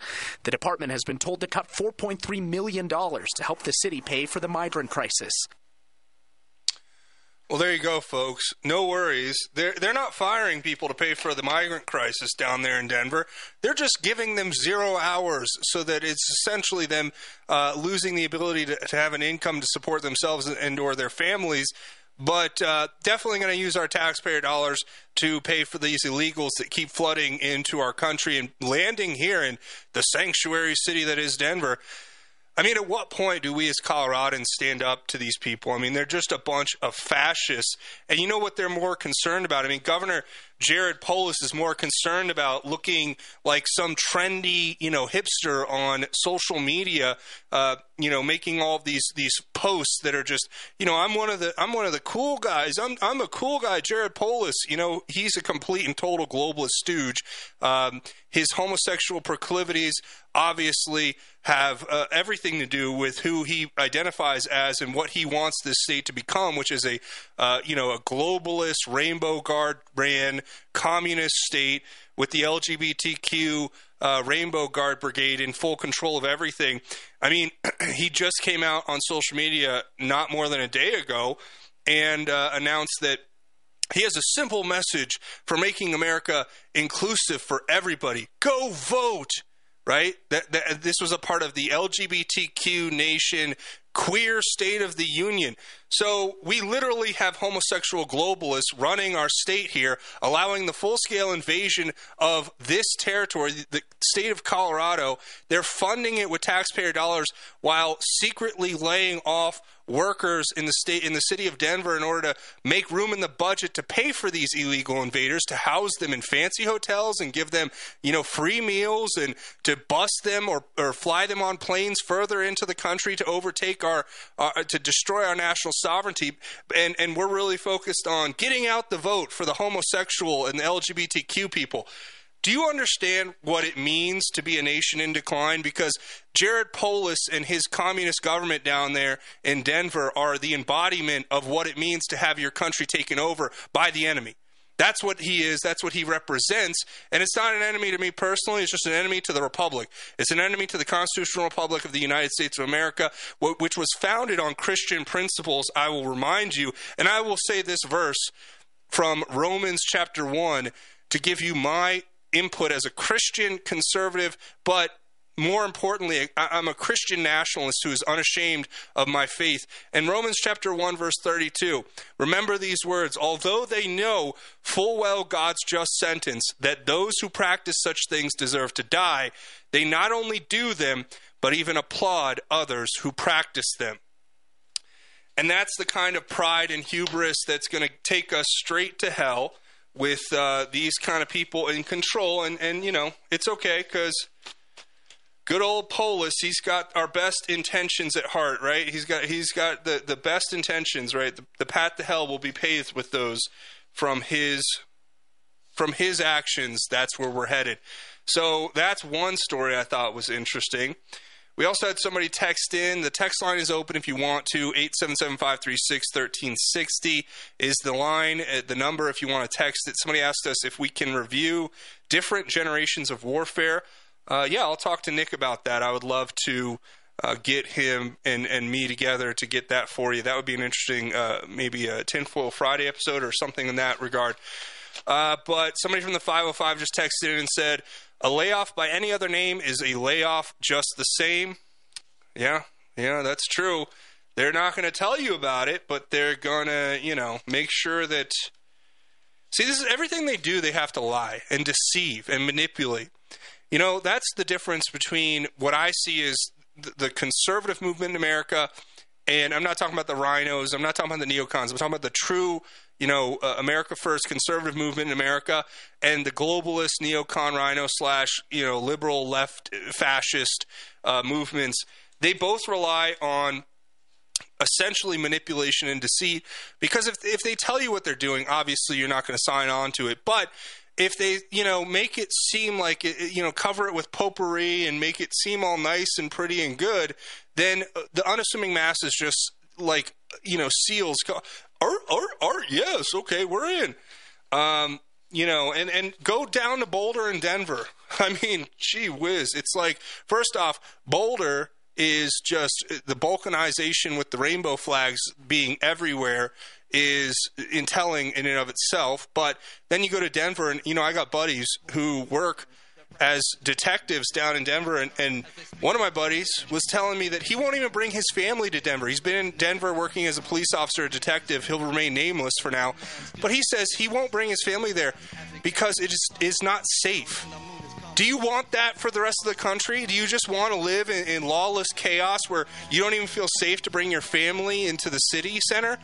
The department has been told to cut $4.3 million to help the city pay for the migrant crisis. Well, there you go, folks. No worries. They're they're not firing people to pay for the migrant crisis down there in Denver. They're just giving them zero hours, so that it's essentially them uh, losing the ability to, to have an income to support themselves and or their families. But uh, definitely going to use our taxpayer dollars to pay for these illegals that keep flooding into our country and landing here in the sanctuary city that is Denver. I mean, at what point do we as Coloradans stand up to these people? I mean, they're just a bunch of fascists. And you know what they're more concerned about? I mean, Governor Jared Polis is more concerned about looking like some trendy, you know, hipster on social media, uh, you know, making all these these posts that are just, you know, I'm one of the I'm one of the cool guys. I'm I'm a cool guy, Jared Polis. You know, he's a complete and total globalist stooge. Um, his homosexual proclivities obviously have uh, everything to do with who he identifies as and what he wants this state to become, which is a uh, you know a globalist rainbow guard ran communist state with the LGBTQ uh, Rainbow Guard Brigade in full control of everything. I mean, he just came out on social media not more than a day ago and uh, announced that he has a simple message for making America inclusive for everybody. Go vote, right? That, that this was a part of the LGBTQ nation queer state of the union. So we literally have homosexual globalists running our state here, allowing the full scale invasion of this territory, the state of Colorado. They're funding it with taxpayer dollars while secretly laying off workers in the state in the city of Denver in order to make room in the budget to pay for these illegal invaders to house them in fancy hotels and give them you know free meals and to bus them or, or fly them on planes further into the country to overtake our uh, to destroy our national sovereignty. And and we're really focused on getting out the vote for the homosexual and the LGBTQ people do you understand what it means to be a nation in decline? Because Jared Polis and his communist government down there in Denver are the embodiment of what it means to have your country taken over by the enemy. That's what he is. That's what he represents. And it's not an enemy to me personally. It's just an enemy to the Republic. It's an enemy to the Constitutional Republic of the United States of America, which was founded on Christian principles, I will remind you. And I will say this verse from Romans chapter 1 to give you my input as a Christian conservative, but more importantly, I'm a Christian nationalist who is unashamed of my faith. In Romans chapter 1, verse 32, remember these words although they know full well God's just sentence that those who practice such things deserve to die, they not only do them, but even applaud others who practice them. And that's the kind of pride and hubris that's going to take us straight to hell with uh, these kind of people in control. And, and you know, it's okay because good old Polis, he's got our best intentions at heart, right? He's got he's got the, the best intentions, right? The, the path to hell will be paved with those from his from his actions. That's where we're headed. So that's one story I thought was interesting. We also had somebody text in. The text line is open if you want to. 877-536-1360 is the line, uh, the number if you want to text it. Somebody asked us if we can review different generations of warfare. Uh, yeah, I'll talk to Nick about that. I would love to uh, get him and, and me together to get that for you. That would be an interesting, uh, maybe a Tinfoil Friday episode or something in that regard. Uh, but somebody from the 505 just texted in and said, a layoff by any other name is a layoff just the same. Yeah, yeah, that's true. They're not going to tell you about it, but they're going to, you know, make sure that. See, this is everything they do, they have to lie and deceive and manipulate. You know, that's the difference between what I see as the conservative movement in America And I'm not talking about the rhinos. I'm not talking about the neocons. I'm talking about the true, you know, uh, America First conservative movement in America and the globalist neocon rhino slash, you know, liberal left fascist uh, movements. They both rely on essentially manipulation and deceit because if if they tell you what they're doing obviously you're not going to sign on to it but if they you know make it seem like it, you know cover it with potpourri and make it seem all nice and pretty and good then uh, the unassuming masses just like you know seals art art art yes okay we're in. Um you know and and go down to boulder and denver. I mean gee whiz. It's like first off boulder is just the balkanization with the rainbow flags being everywhere is in telling in and of itself. But then you go to Denver, and you know I got buddies who work as detectives down in Denver, and, and one of my buddies was telling me that he won't even bring his family to Denver. He's been in Denver working as a police officer, a detective. He'll remain nameless for now, but he says he won't bring his family there because it is, is not safe. Do you want that for the rest of the country? Do you just want to live in, in, lawless chaos where you don't even feel safe to bring your family into the city center?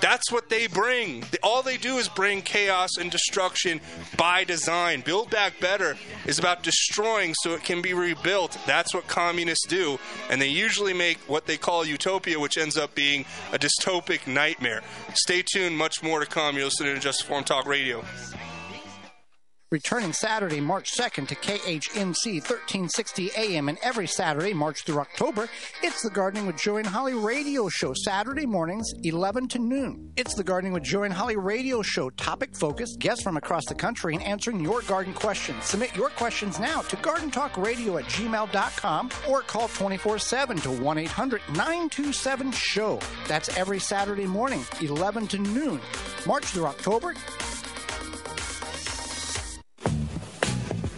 That's what they bring. All they do is bring chaos and destruction by design. Build Back Better is about destroying so it can be rebuilt. That's what communists do. And they usually make what they call utopia, which ends up being a dystopic nightmare. Stay tuned, much more to come. You're listening to Just Informed Talk Radio returning Saturday, March 2nd to KHNC 1360 AM, and every Saturday, March through October, it's the Gardening with Joey and Holly radio show, Saturday mornings, 11 to noon. It's the Gardening with Joey and Holly radio show, topic focused, guests from across the country, and answering your garden questions. Submit your questions now to gardentalkradio at gmail.com or call 24 7 to 1 800 927 SHOW. That's every Saturday morning, 11 to noon. March through October,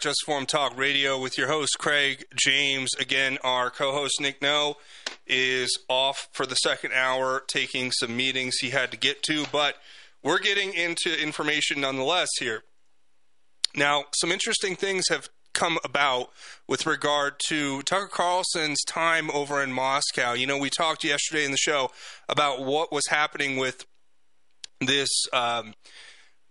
Just Informed Talk Radio with your host, Craig James. Again, our co host, Nick No, is off for the second hour taking some meetings he had to get to, but we're getting into information nonetheless here. Now, some interesting things have come about with regard to Tucker Carlson's time over in Moscow. You know, we talked yesterday in the show about what was happening with this. Um,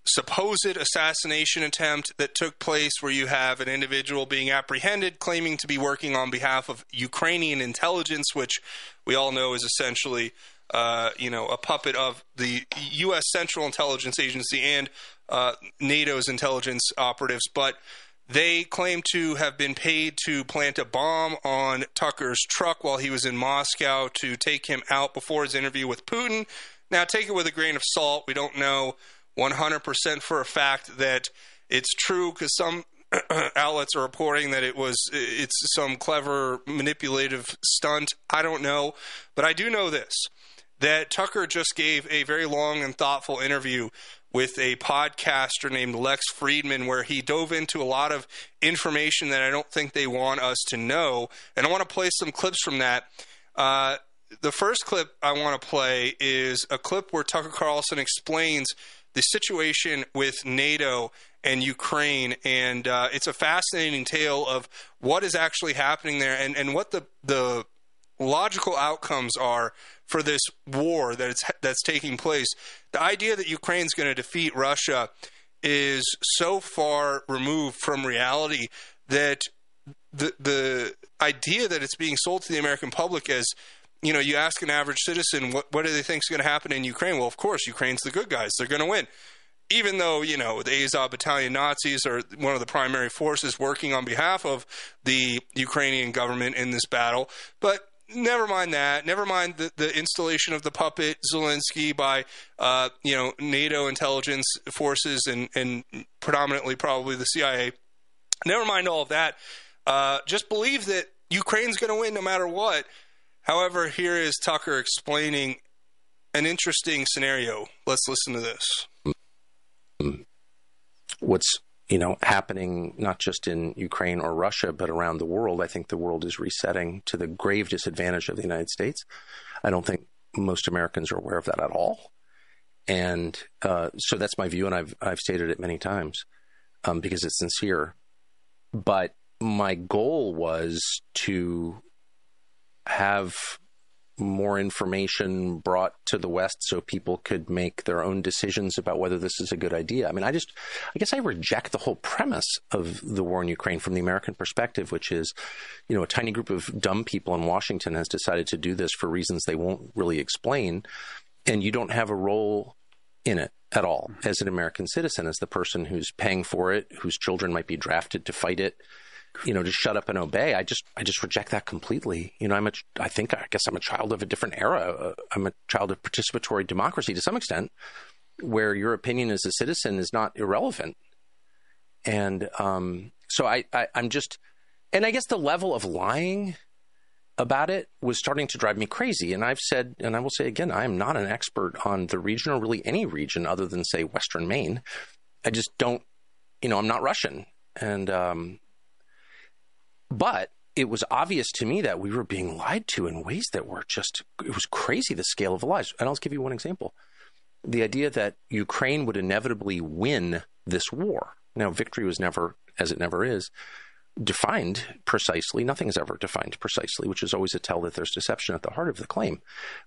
supposed assassination attempt that took place where you have an individual being apprehended claiming to be working on behalf of Ukrainian intelligence, which we all know is essentially, uh, you know, a puppet of the U.S. Central Intelligence Agency and uh, NATO's intelligence operatives. But they claim to have been paid to plant a bomb on Tucker's truck while he was in Moscow to take him out before his interview with Putin. Now, take it with a grain of salt. We don't know 100% for a fact that it's true because some outlets are reporting that it was it's some clever manipulative stunt. I don't know, but I do know this that Tucker just gave a very long and thoughtful interview with a podcaster named Lex Fridman where he dove into a lot of information that I don't think they want us to know. And I want to play some clips from that. Uh, the first clip I want to play is a clip where Tucker Carlson explains the situation with NATO and Ukraine, and uh, it's a fascinating tale of what is actually happening there and, and what the the logical outcomes are for this war that it's, that's taking place. The idea that Ukraine's going to defeat Russia is so far removed from reality that the the idea that it's being sold to the American public as you know, you ask an average citizen what what do they think is going to happen in Ukraine? Well, of course, Ukraine's the good guys; they're going to win. even though you know the Azov Battalion Nazis are one of the primary forces working on behalf of the Ukrainian government in this battle, but never mind that. Never mind the, the installation of the puppet Zelensky by uh, you know NATO intelligence forces and and predominantly probably the CIA. Never mind all of that. Uh, just believe that Ukraine's going to win no matter what. However, here is Tucker explaining an interesting scenario. Let's listen to this. what's you know happening not just in Ukraine or Russia but around the world. I think the world is resetting to the grave disadvantage of the United States. I don't think most Americans are aware of that at all, and uh, so that's my view, and I've I've stated it many times um, because it's sincere. But my goal was to have more information brought to the West so people could make their own decisions about whether this is a good idea. I mean, I just, I guess I reject the whole premise of the war in Ukraine from the American perspective, which is, you know, a tiny group of dumb people in Washington has decided to do this for reasons they won't really explain, and you don't have a role in it at all as an American citizen, as the person who's paying for it, whose children might be drafted to fight it you know, just shut up and obey. I just, I just reject that completely. You know, I'm a, I think, I guess I'm a child of a different era. Uh, I'm a child of participatory democracy to some extent, where your opinion as a citizen is not irrelevant. And um, so I, I, I'm just, and I guess the level of lying about it was starting to drive me crazy. And I've said, and I will say again, I am not an expert on the region or really any region other than, say, Western Maine. I just don't, you know, I'm not Russian. And um, but it was obvious to me that we were being lied to in ways that were just, it was crazy the scale of the lies. And I'll give you one example. The idea that Ukraine would inevitably win this war. Now, victory was never, as it never is, defined precisely. Nothing is ever defined precisely, which is always a tell that there's deception at the heart of the claim.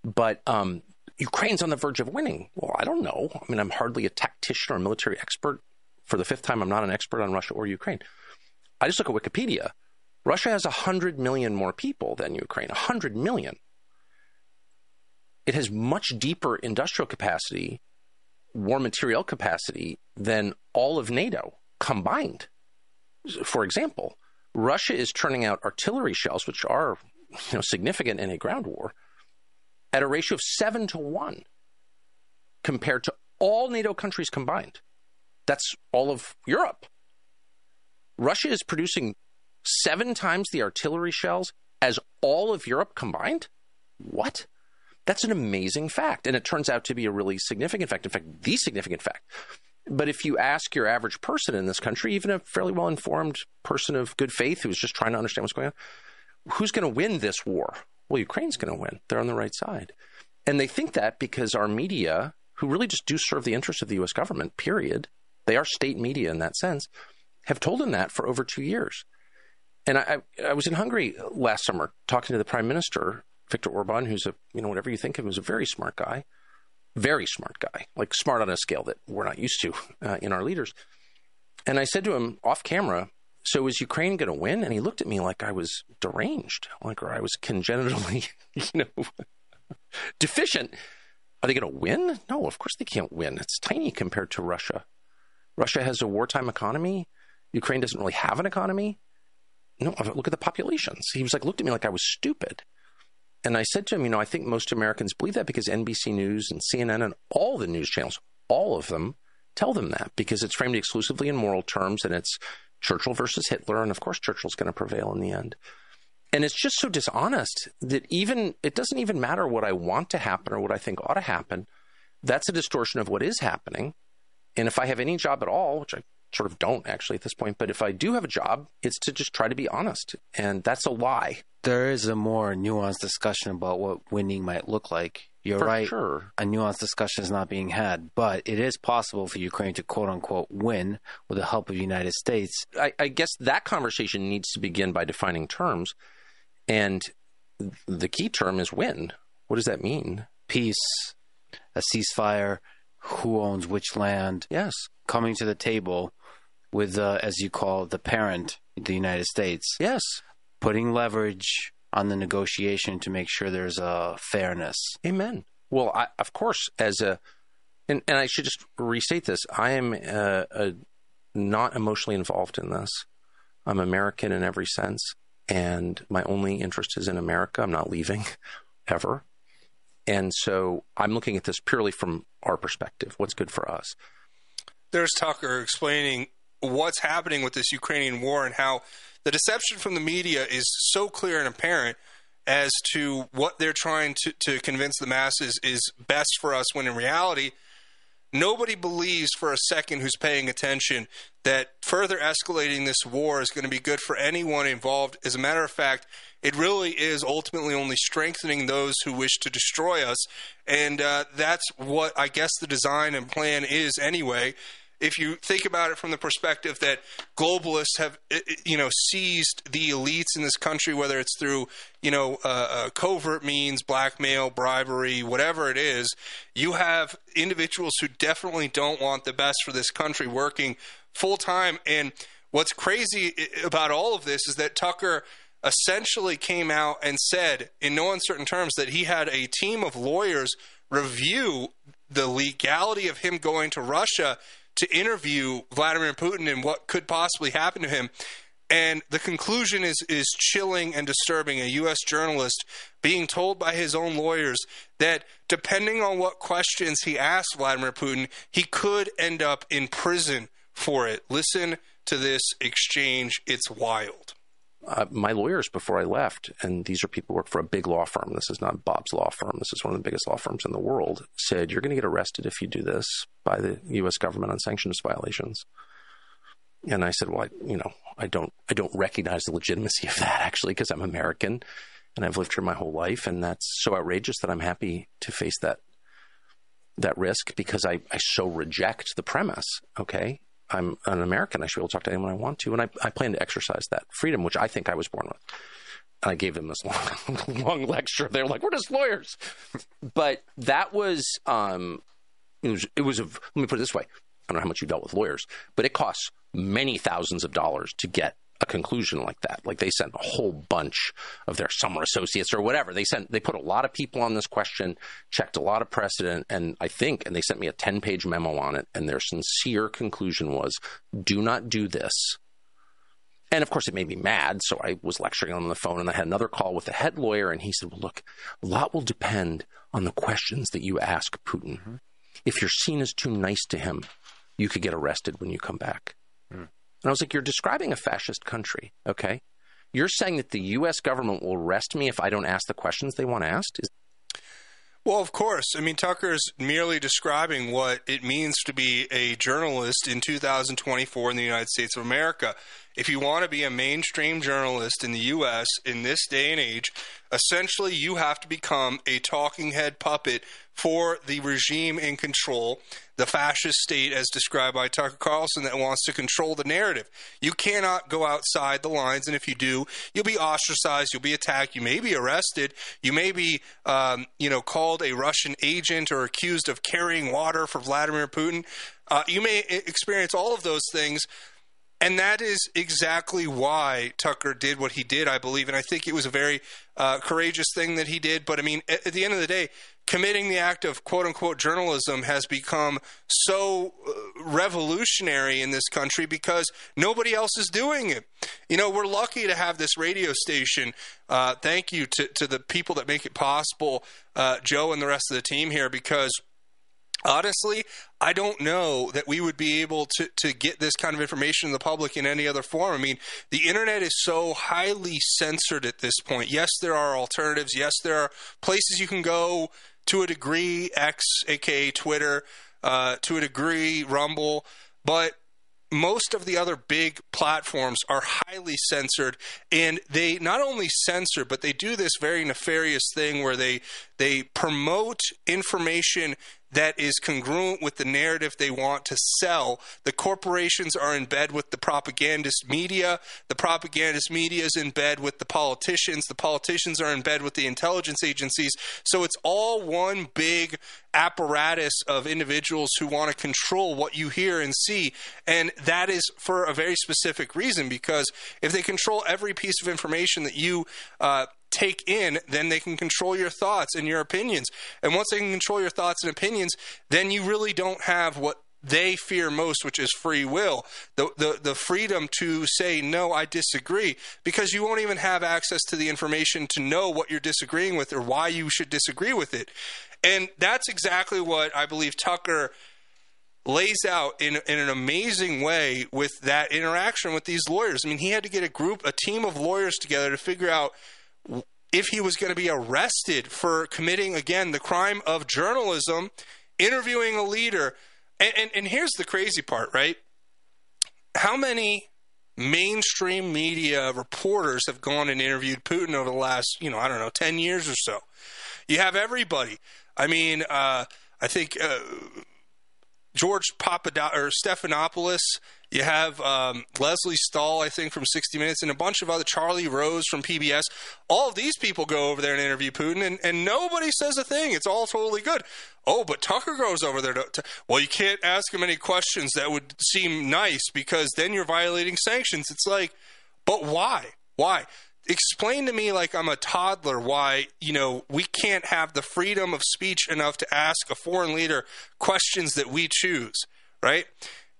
But um, Ukraine's on the verge of winning. Well, I don't know. I mean, I'm hardly a tactician or a military expert. For the fifth time, I'm not an expert on Russia or Ukraine. I just look at Wikipedia. Russia has 100 million more people than Ukraine, 100 million. It has much deeper industrial capacity, war material capacity than all of NATO combined. For example, Russia is turning out artillery shells, which are you know, significant in a ground war, at a ratio of seven to one compared to all NATO countries combined. That's all of Europe. Russia is producing seven times the artillery shells as all of Europe combined? What? That's an amazing fact. And it turns out to be a really significant fact. In fact, the significant fact. But if you ask your average person in this country, even a fairly well informed person of good faith who's just trying to understand what's going on, who's going to win this war? Well, Ukraine's going to win. They're on the right side. And they think that because our media, who really just do serve the interests of the U.S. government, period, they are state media in that sense, have told them that for over two years. And I, I was in Hungary last summer talking to the prime minister, Viktor Orban, who's a, you know, whatever you think of him, is a very smart guy, very smart guy, like smart on a scale that we're not used to uh, in our leaders. And I said to him off camera, so is Ukraine going to win? And he looked at me like I was deranged, like or I was congenitally, you know, deficient. Are they going to win? No, of course they can't win. It's tiny compared to Russia. Russia has a wartime economy. Ukraine doesn't really have an economy no, look at the populations. He was like, looked at me like I was stupid. And I said to him, you know, I think most Americans believe that because NBC News and CNN and all the news channels, all of them tell them that because it's framed exclusively in moral terms and it's Churchill versus Hitler. And of course, Churchill's going to prevail in the end. And it's just so dishonest that even it doesn't even matter what I want to happen or what I think ought to happen. That's a distortion of what is happening. And if I have any job at all, which I sort of don't actually at this point. But if I do have a job, it's to just try to be honest. And that's a lie. There is a more nuanced discussion about what winning might look like. You're For right. sure. A nuanced discussion is not being had, but it is possible for Ukraine to quote unquote win with the help of the United States. I, I guess that conversation needs to begin by defining terms. And the key term is win. What does that mean? Peace, a ceasefire, who owns which land. Yes. Coming to the table with, uh, as you call the parent, the United States. Yes. Putting leverage on the negotiation to make sure there's a fairness. Amen. Well, I, of course, as a And, and I should just restate this. I am uh, a, not emotionally involved in this. I'm American in every sense, and my only interest is in America. I'm not leaving ever. And so I'm looking at this purely from our perspective what's good for us. There's Tucker explaining what's happening with this Ukrainian war and how the deception from the media is so clear and apparent as to what they're trying to, to convince the masses is best for us when in reality nobody believes for a second who's paying attention that further escalating this war is going to be good for anyone involved. As a matter of fact it really is ultimately only strengthening those who wish to destroy us and uh, that's what i guess the design and plan is anyway if you think about it from the perspective that globalists have, you know, seized the elites in this country, whether it's through, you know, uh, uh, covert means, blackmail, bribery, whatever it is, you have individuals who definitely don't want the best for this country working full time. And what's crazy about all of this is that Tucker essentially came out and said, in no uncertain terms, that he had a team of lawyers review the legality of him going to Russia to interview Vladimir Putin and what could possibly happen to him. And the conclusion is is chilling and disturbing. A U.S. journalist being told by his own lawyers that depending on what questions he asked Vladimir Putin, he could end up in prison for it. Listen to this exchange; it's wild uh, my lawyers before I left, and these are people who work for a big law firm. This is not Bob's law firm. This is one of the biggest law firms in the world. Said you're going to get arrested if you do this by the U.S. government on sanctions violations. And I said, well, I, you know, I don't, I don't recognize the legitimacy of that actually because I'm American and I've lived here my whole life, and that's so outrageous that I'm happy to face that that risk because I, I so reject the premise. Okay, I'm an American. I should be able to talk to anyone I want to. And I, I plan to exercise that freedom, which I think I was born with. And I gave them this long, long lecture. They were like, we're just lawyers. But that was, um, it was, it was a, let me put it this way. I don't know how much you dealt with lawyers, but it costs many thousands of dollars to get a conclusion like that. Like they sent a whole bunch of their summer associates or whatever. They sent they put a lot of people on this question, checked a lot of precedent, and I think and they sent me a ten page memo on it. And their sincere conclusion was, do not do this. And of course, it made me mad. So I was lecturing on the phone, and I had another call with the head lawyer, and he said, "Well, look, a lot will depend on the questions that you ask Putin. Mm-hmm. If you're seen as too nice to him, you could get arrested when you come back." And I was like, You're describing a fascist country, okay? You're saying that the U.S. government will arrest me if I don't ask the questions they want asked? Is- well, of course. I mean, Tucker is merely describing what it means to be a journalist in 2024 in the United States of America. If you want to be a mainstream journalist in the U.S. in this day and age, essentially you have to become a talking head puppet for the regime in control, the fascist state as described by Tucker Carlson that wants to control the narrative. You cannot go outside the lines, and if you do, you'll be ostracized, you'll be attacked, you may be arrested, you may be, um, you know, called a Russian agent or accused of carrying water for Vladimir Putin. Uh, you may experience all of those things. And that is exactly why Tucker did what he did, I believe. And I think it was a very uh, courageous thing that he did. But I mean, at, at, the end of the day, committing the act of quote unquote journalism has become so uh, revolutionary in this country because nobody else is doing it. You know, we're lucky to have this radio station. Uh, thank you to, to the people that make it possible, uh, Joe and the rest of the team here, because honestly, I don't know that we would be able to, to get this kind of information to the public in any other form. I mean, the internet is so highly censored at this point. Yes, there are alternatives. Yes, there are places you can go to a degree, X, aka Twitter, uh, to a degree, Rumble, but most of the other big platforms are highly censored and they not only censor but they do this very nefarious thing where they they promote information that is congruent with the narrative they want to sell. The corporations are in bed with the propagandist media. The propagandist media is in bed with the politicians. The politicians are in bed with the intelligence agencies. So it's all one big apparatus of individuals who want to control what you hear and see. And that is for a very specific reason because if they control every piece of information that you uh, take in, then they can control your thoughts and your opinions. And once they can control your thoughts and opinions, then you really don't have what they fear most, which is free will, the, the the freedom to say no, I disagree, because you won't even have access to the information to know what you're disagreeing with or why you should disagree with it. And that's exactly what I believe Tucker lays out in, in an amazing way with that interaction with these lawyers. I mean, he had to get a group, a team of lawyers together to figure out if he was going to be arrested for committing, again, the crime of journalism, interviewing a leader. And, and, and here's the crazy part, right? How many mainstream media reporters have gone and interviewed Putin over the last, you know, I don't know, 10 years or so? You have everybody. I mean, uh, I think uh, George Papadopoulos or Stephanopoulos. You have um, Lesley Stahl, I think, from 60 Minutes, and a bunch of other Charlie Rose from PBS. All of these people go over there and interview Putin, and, and nobody says a thing. It's all totally good. Oh, but Tucker goes over there to, to. Well, you can't ask him any questions that would seem nice because then you're violating sanctions. It's like, but why? Why? explain to me like I'm a toddler why, you know, we can't have the freedom of speech enough to ask a foreign leader questions that we choose, right?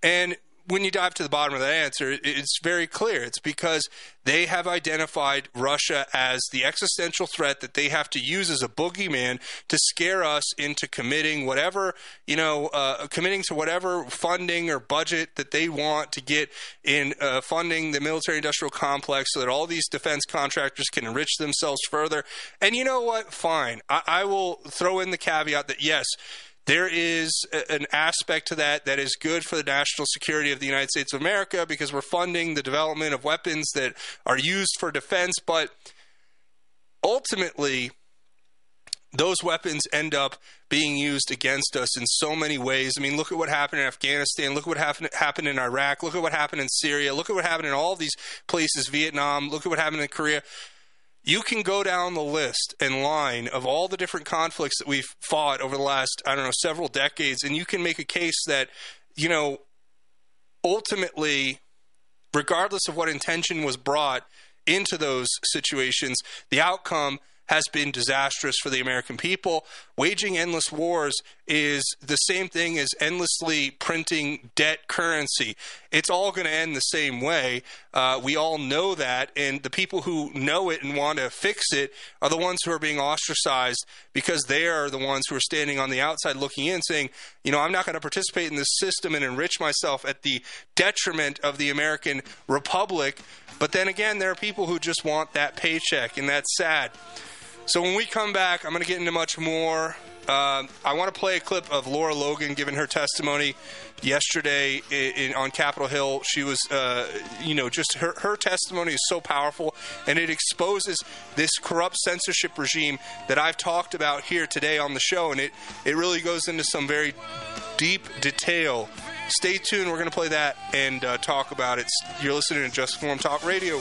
And when you dive to the bottom of that answer, it's very clear. It's because they have identified Russia as the existential threat that they have to use as a boogeyman to scare us into committing whatever, you know, uh, committing to whatever funding or budget that they want to get in uh, funding the military industrial complex so that all these defense contractors can enrich themselves further. And you know what? Fine. I, I will throw in the caveat that yes, there is a, an aspect to that that is good for the national security of the United States of America because we're funding the development of weapons that are used for defense, but ultimately, those weapons end up being used against us in so many ways. I mean, look at what happened in Afghanistan. Look at what happened, happened in Iraq. Look at what happened in Syria. Look at what happened in all these places, Vietnam. Look at what happened in Korea you can go down the list and line of all the different conflicts that we've fought over the last, I don't know, several decades, and you can make a case that, you know, ultimately, regardless of what intention was brought into those situations, the outcome has been disastrous for the American people. Waging endless wars is the same thing as endlessly printing debt currency. It's all going to end the same way. Uh, we all know that, and the people who know it and want to fix it are the ones who are being ostracized because they are the ones who are standing on the outside looking in, saying, you know, I'm not going to participate in this system and enrich myself at the detriment of the American Republic. But then again, there are people who just want that paycheck, and that's sad. So when we come back, I'm going to get into much more. Uh, I want to play a clip of Lara Logan giving her testimony yesterday in, in, on Capitol Hill. She was, uh, you know, just her, her testimony is so powerful and it exposes this corrupt censorship regime that I've talked about here today on the show. And it, it really goes into some very deep detail. Stay tuned. We're going to play that and uh, talk about it. You're listening to Just Informed Talk Radio.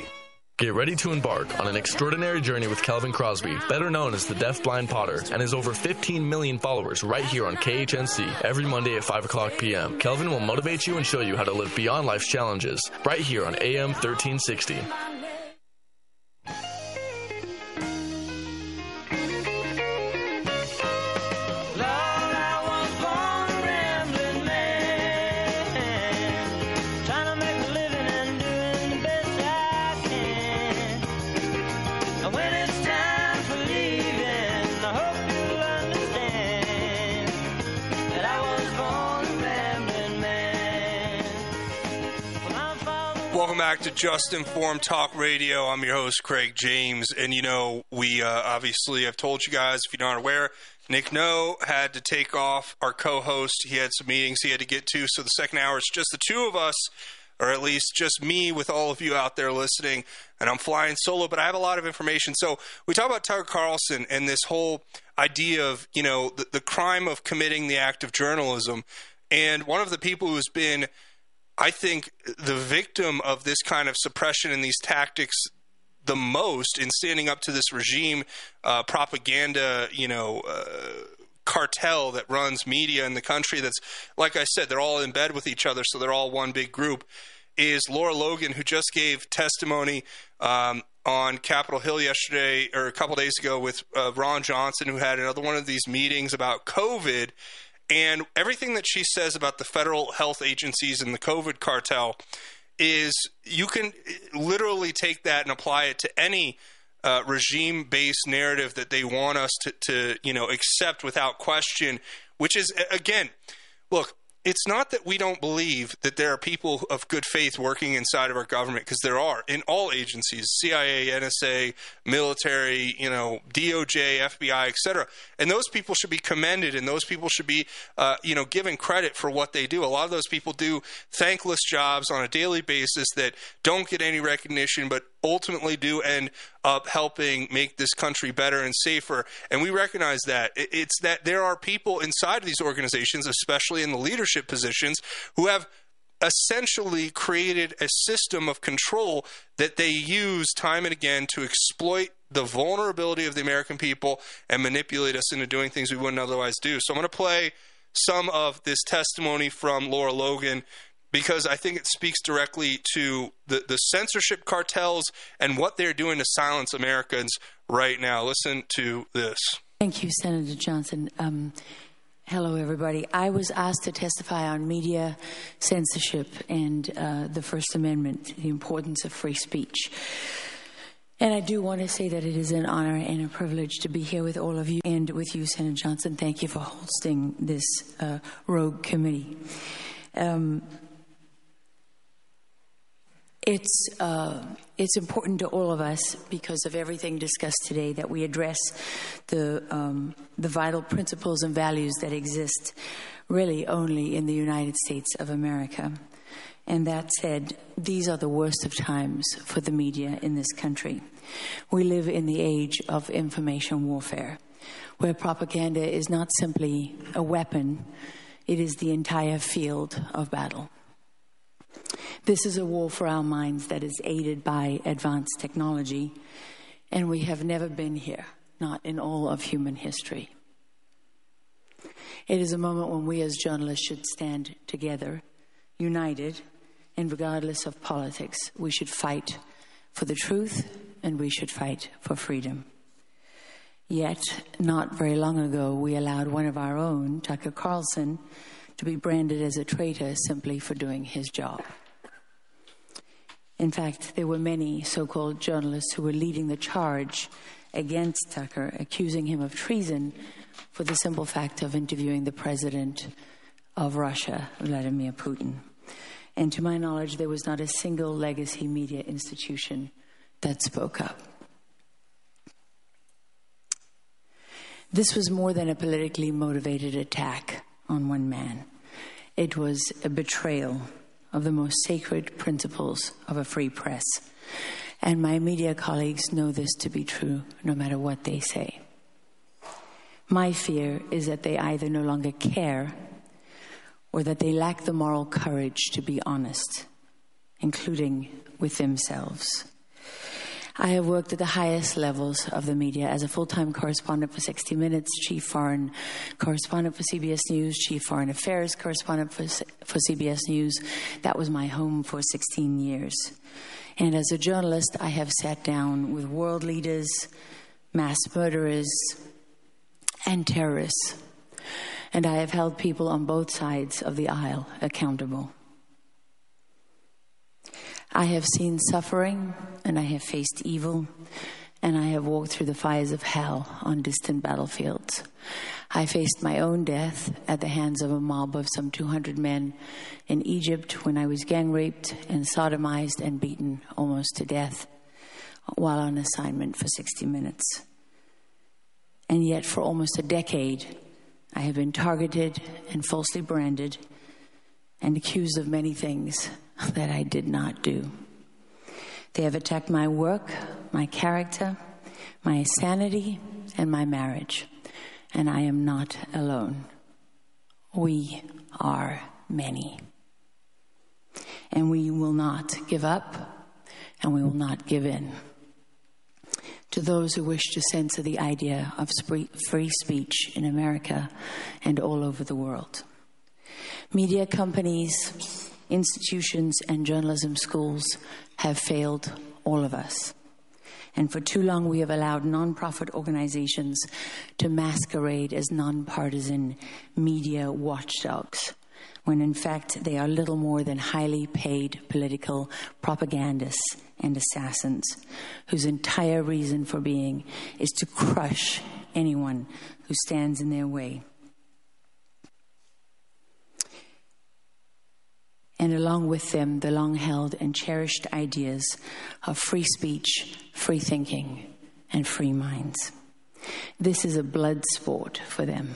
Get ready to embark on an extraordinary journey with Kelvin Crosby, better known as the Deaf Blind Potter, and his over 15 million followers right here on KHNC every Monday at 5 o'clock p.m. Kelvin will motivate you and show you how to live beyond life's challenges right here on AM 1360. Back to Just Informed Talk Radio. I'm your host, Craig James. And, you know, we uh, obviously have told you guys, if you're not aware, Nick No had to take off our co host. He had some meetings he had to get to. So the second hour, it's just the two of us, or at least just me with all of you out there listening. And I'm flying solo, but I have a lot of information. So we talk about Tucker Carlson and this whole idea of, you know, the, the crime of committing the act of journalism. And one of the people who's been I think the victim of this kind of suppression and these tactics the most in standing up to this regime uh, propaganda, you know, uh, cartel that runs media in the country. That's like I said, they're all in bed with each other, so they're all one big group. Is Lara Logan, who just gave testimony um, on Capitol Hill yesterday or a couple days ago with uh, Ron Johnson, who had another one of these meetings about COVID and everything that she says about the federal health agencies and the COVID cartel is you can literally take that and apply it to any uh, regime based narrative that they want us to, to, you know, accept without question, which is, again, look, it's not that we don't believe that there are people of good faith working inside of our government because there are in all agencies CIA NSA military you know DOJ FBI etc and those people should be commended and those people should be uh, you know given credit for what they do. A lot of those people do thankless jobs on a daily basis that don't get any recognition but ultimately do end up helping make this country better and safer. And we recognize that. It's that there are people inside of these organizations, especially in the leadership positions, who have essentially created a system of control that they use time and again to exploit the vulnerability of the American people and manipulate us into doing things we wouldn't otherwise do. So I'm going to play some of this testimony from Lara Logan because I think it speaks directly to the, the censorship cartels and what they're doing to silence Americans right now. Listen to this. Thank you, Senator Johnson. Um, hello, everybody. I was asked to testify on media censorship and uh, the First Amendment, the importance of free speech. And I do want to say that it is an honor and a privilege to be here with all of you and with you, Senator Johnson. Thank you for hosting this uh, rogue committee. Um, it's uh, it's important to all of us because of everything discussed today that we address the um, the vital principles and values that exist really only in the United States of America. And that said, these are the worst of times for the media in this country. We live in the age of information warfare, where propaganda is not simply a weapon, it is the entire field of battle. This is a war for our minds that is aided by advanced technology, and we have never been here, not in all of human history. It is a moment when we as journalists should stand together, united, and regardless of politics, we should fight for the truth and we should fight for freedom. Yet, not very long ago, we allowed one of our own, Tucker Carlson, to be branded as a traitor simply for doing his job. In fact, there were many so called journalists who were leading the charge against Tucker, accusing him of treason for the simple fact of interviewing the president of Russia, Vladimir Putin. And to my knowledge, there was not a single legacy media institution that spoke up. This was more than a politically motivated attack on one man, it was a betrayal of the most sacred principles of a free press. And my media colleagues know this to be true, no matter what they say. My fear is that they either no longer care or that they lack the moral courage to be honest, including with themselves. I have worked at the highest levels of the media as a full time correspondent for 60 Minutes, chief foreign correspondent for CBS News, chief foreign affairs correspondent for, for CBS News. That was my home for 16 years. And as a journalist, I have sat down with world leaders, mass murderers, and terrorists. And I have held people on both sides of the aisle accountable. I have seen suffering and I have faced evil and I have walked through the fires of hell on distant battlefields. I faced my own death at the hands of a mob of some 200 men in Egypt when I was gang raped and sodomized and beaten almost to death while on assignment for 60 minutes. And yet, for almost a decade, I have been targeted and falsely branded and accused of many things that I did not do. They have attacked my work, my character, my sanity, and my marriage. And I am not alone. We are many. And we will not give up, and we will not give in. To those who wish to censor the idea of free speech in America and all over the world. Media companies, institutions, and journalism schools have failed all of us. And for too long, we have allowed nonprofit organizations to masquerade as nonpartisan media watchdogs, when in fact they are little more than highly paid political propagandists and assassins whose entire reason for being is to crush anyone who stands in their way. And along with them the long held and cherished ideas of free speech, free thinking, and free minds. This is a blood sport for them.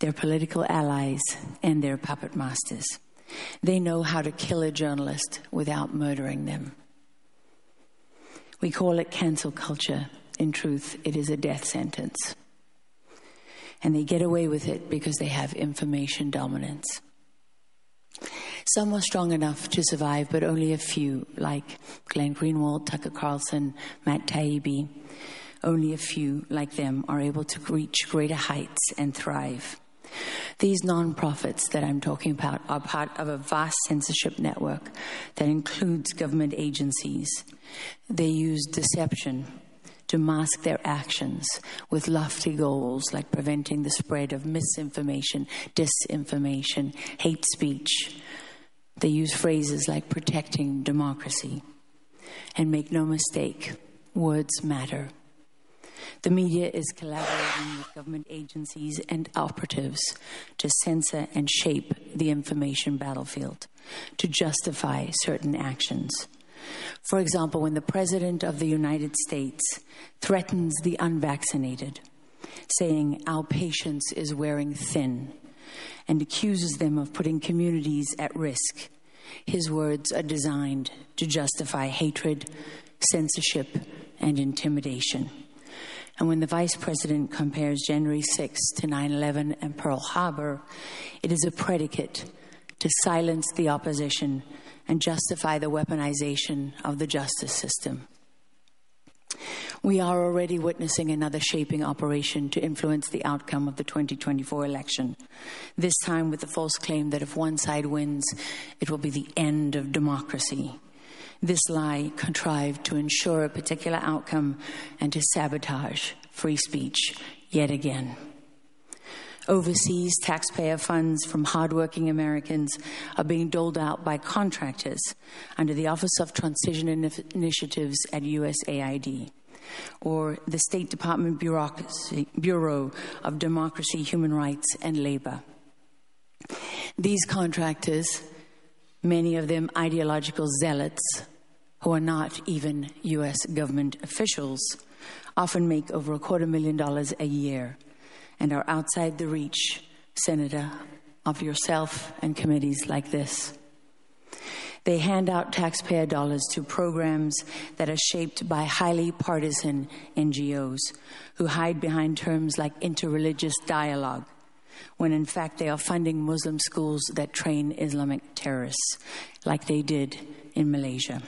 Their political allies and their puppet masters. They know how to kill a journalist without murdering them. We call it cancel culture. In truth, it is a death sentence and they get away with it because they have information dominance. Some are strong enough to survive, but only a few, like Glenn Greenwald, Tucker Carlson, Matt Taibbi. Only a few, like them, are able to reach greater heights and thrive. These nonprofits that I'm talking about are part of a vast censorship network that includes government agencies. They use deception, to mask their actions with lofty goals like preventing the spread of misinformation, disinformation, hate speech. They use phrases like protecting democracy. And make no mistake, words matter. The media is collaborating with government agencies and operatives to censor and shape the information battlefield, to justify certain actions. For example, when the President of the United States threatens the unvaccinated, saying our patience is wearing thin, and accuses them of putting communities at risk, his words are designed to justify hatred, censorship, and intimidation. And when the Vice President compares January 6 to 9 11 and Pearl Harbor, it is a predicate to silence the opposition and justify the weaponization of the justice system. We are already witnessing another shaping operation to influence the outcome of the 2024 election. This time with the false claim that if one side wins, it will be the end of democracy. This lie contrived to ensure a particular outcome and to sabotage free speech yet again. Overseas taxpayer funds from hardworking Americans are being doled out by contractors under the Office of Transition Initiatives at USAID or the State Department Bureau of Democracy, Human Rights, and Labor. These contractors, many of them ideological zealots who are not even U.S. government officials, often make over a quarter million dollars a year and are outside the reach, Senator, of yourself and committees like this. They hand out taxpayer dollars to programs that are shaped by highly partisan NGOs who hide behind terms like interreligious dialogue, when in fact they are funding Muslim schools that train Islamic terrorists, like they did in Malaysia.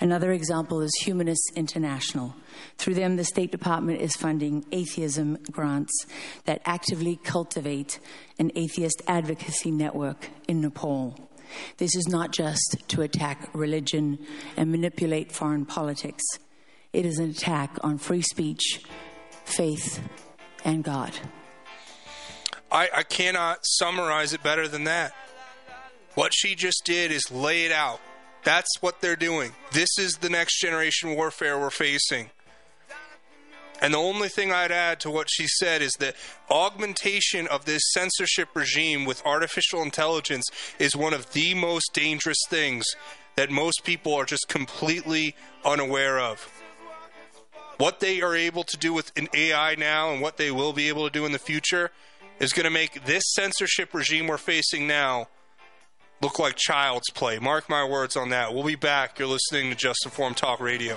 Another example is Humanists International. Through them, the State Department is funding atheism grants that actively cultivate an atheist advocacy network in Nepal. This is not just to attack religion and manipulate foreign politics, it is an attack on free speech, faith, and God. I, I cannot summarize it better than that. What she just did is lay it out that's what they're doing. This is the next generation warfare we're facing. And the only thing I'd add to what she said is that augmentation of this censorship regime with artificial intelligence is one of the most dangerous things that most people are just completely unaware of. What they are able to do with an AI now and what they will be able to do in the future is going to make this censorship regime we're facing now look like child's play. Mark my words on that. We'll be back. You're listening to Just Informed Talk Radio.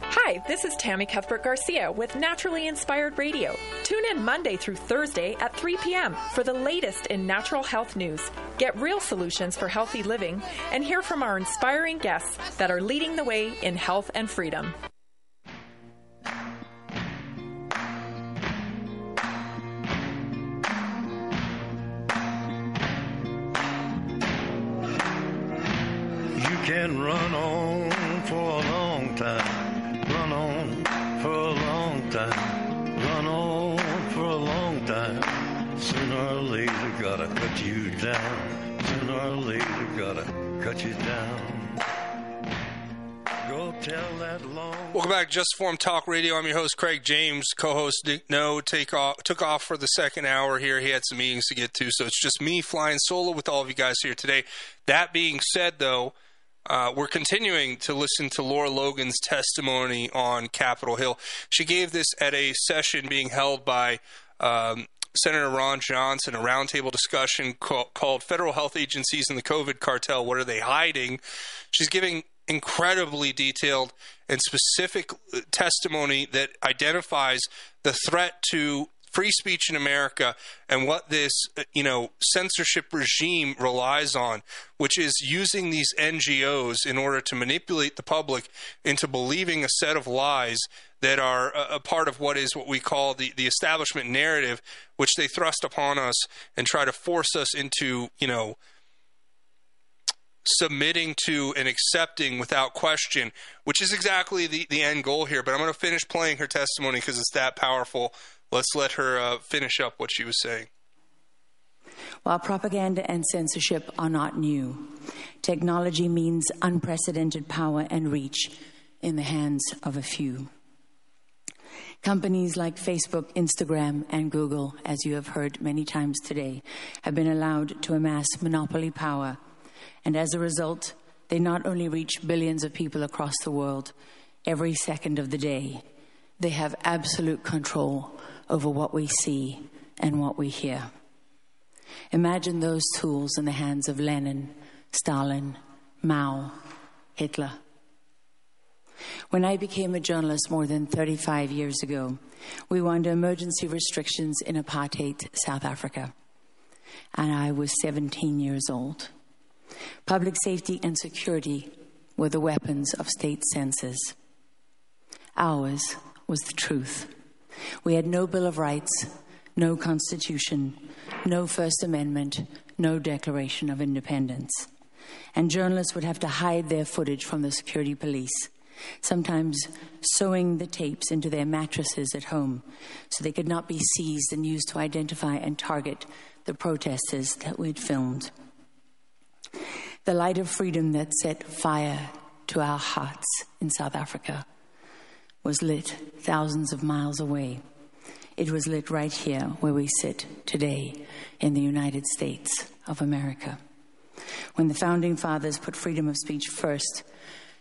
Hi, this is Tammy Cuthbert Garcia with Naturally Inspired Radio. Tune in Monday through Thursday at 3 p.m. for the latest in natural health news. Get real solutions for healthy living and hear from our inspiring guests that are leading the way in health and freedom. You can run on for a long time. On for a long time. Run on for a long time. Sooner or later, gotta cut you down. Sooner or later, gotta cut you down. Welcome back, Just Informed Talk Radio. I'm your host, Craig James. Co-host Nick No take off, took off for the second hour here. He had some meetings to get to, so it's just me flying solo with all of you guys here today. That being said, though, uh, we're continuing to listen to Lara Logan's testimony on Capitol Hill. She gave this at a session being held by um, Senator Ron Johnson, a roundtable discussion called, called Federal Health Agencies and the COVID Cartel What Are They Hiding? She's giving incredibly detailed and specific testimony that identifies the threat to free speech in America and what this uh, you know censorship regime relies on which is using these NGOs in order to manipulate the public into believing a set of lies that are a, a part of what is what we call the, the establishment narrative which they thrust upon us and try to force us into you know submitting to and accepting without question, which is exactly the, the end goal here. But I'm going to finish playing her testimony because it's that powerful. Let's let her uh, finish up what she was saying. While propaganda and censorship are not new, technology means unprecedented power and reach in the hands of a few. Companies like Facebook, Instagram, and Google, as you have heard many times today, have been allowed to amass monopoly power. And as a result, they not only reach billions of people across the world every second of the day, they have absolute control over what we see and what we hear. Imagine those tools in the hands of Lenin, Stalin, Mao, Hitler. When I became a journalist more than 35 years ago, we were under emergency restrictions in apartheid South Africa, and I was 17 years old. Public safety and security were the weapons of state censors. Ours was the truth. We had no Bill of Rights, no Constitution, no First Amendment, no Declaration of Independence. and journalists would have to hide their footage from the security police, sometimes sewing the tapes into their mattresses at home so they could not be seized and used to identify and target the protesters that we'd filmed. The light of freedom that set fire to our hearts in South Africa was lit thousands of miles away. It was lit right here where we sit today in the United States of America. When the founding fathers put freedom of speech first,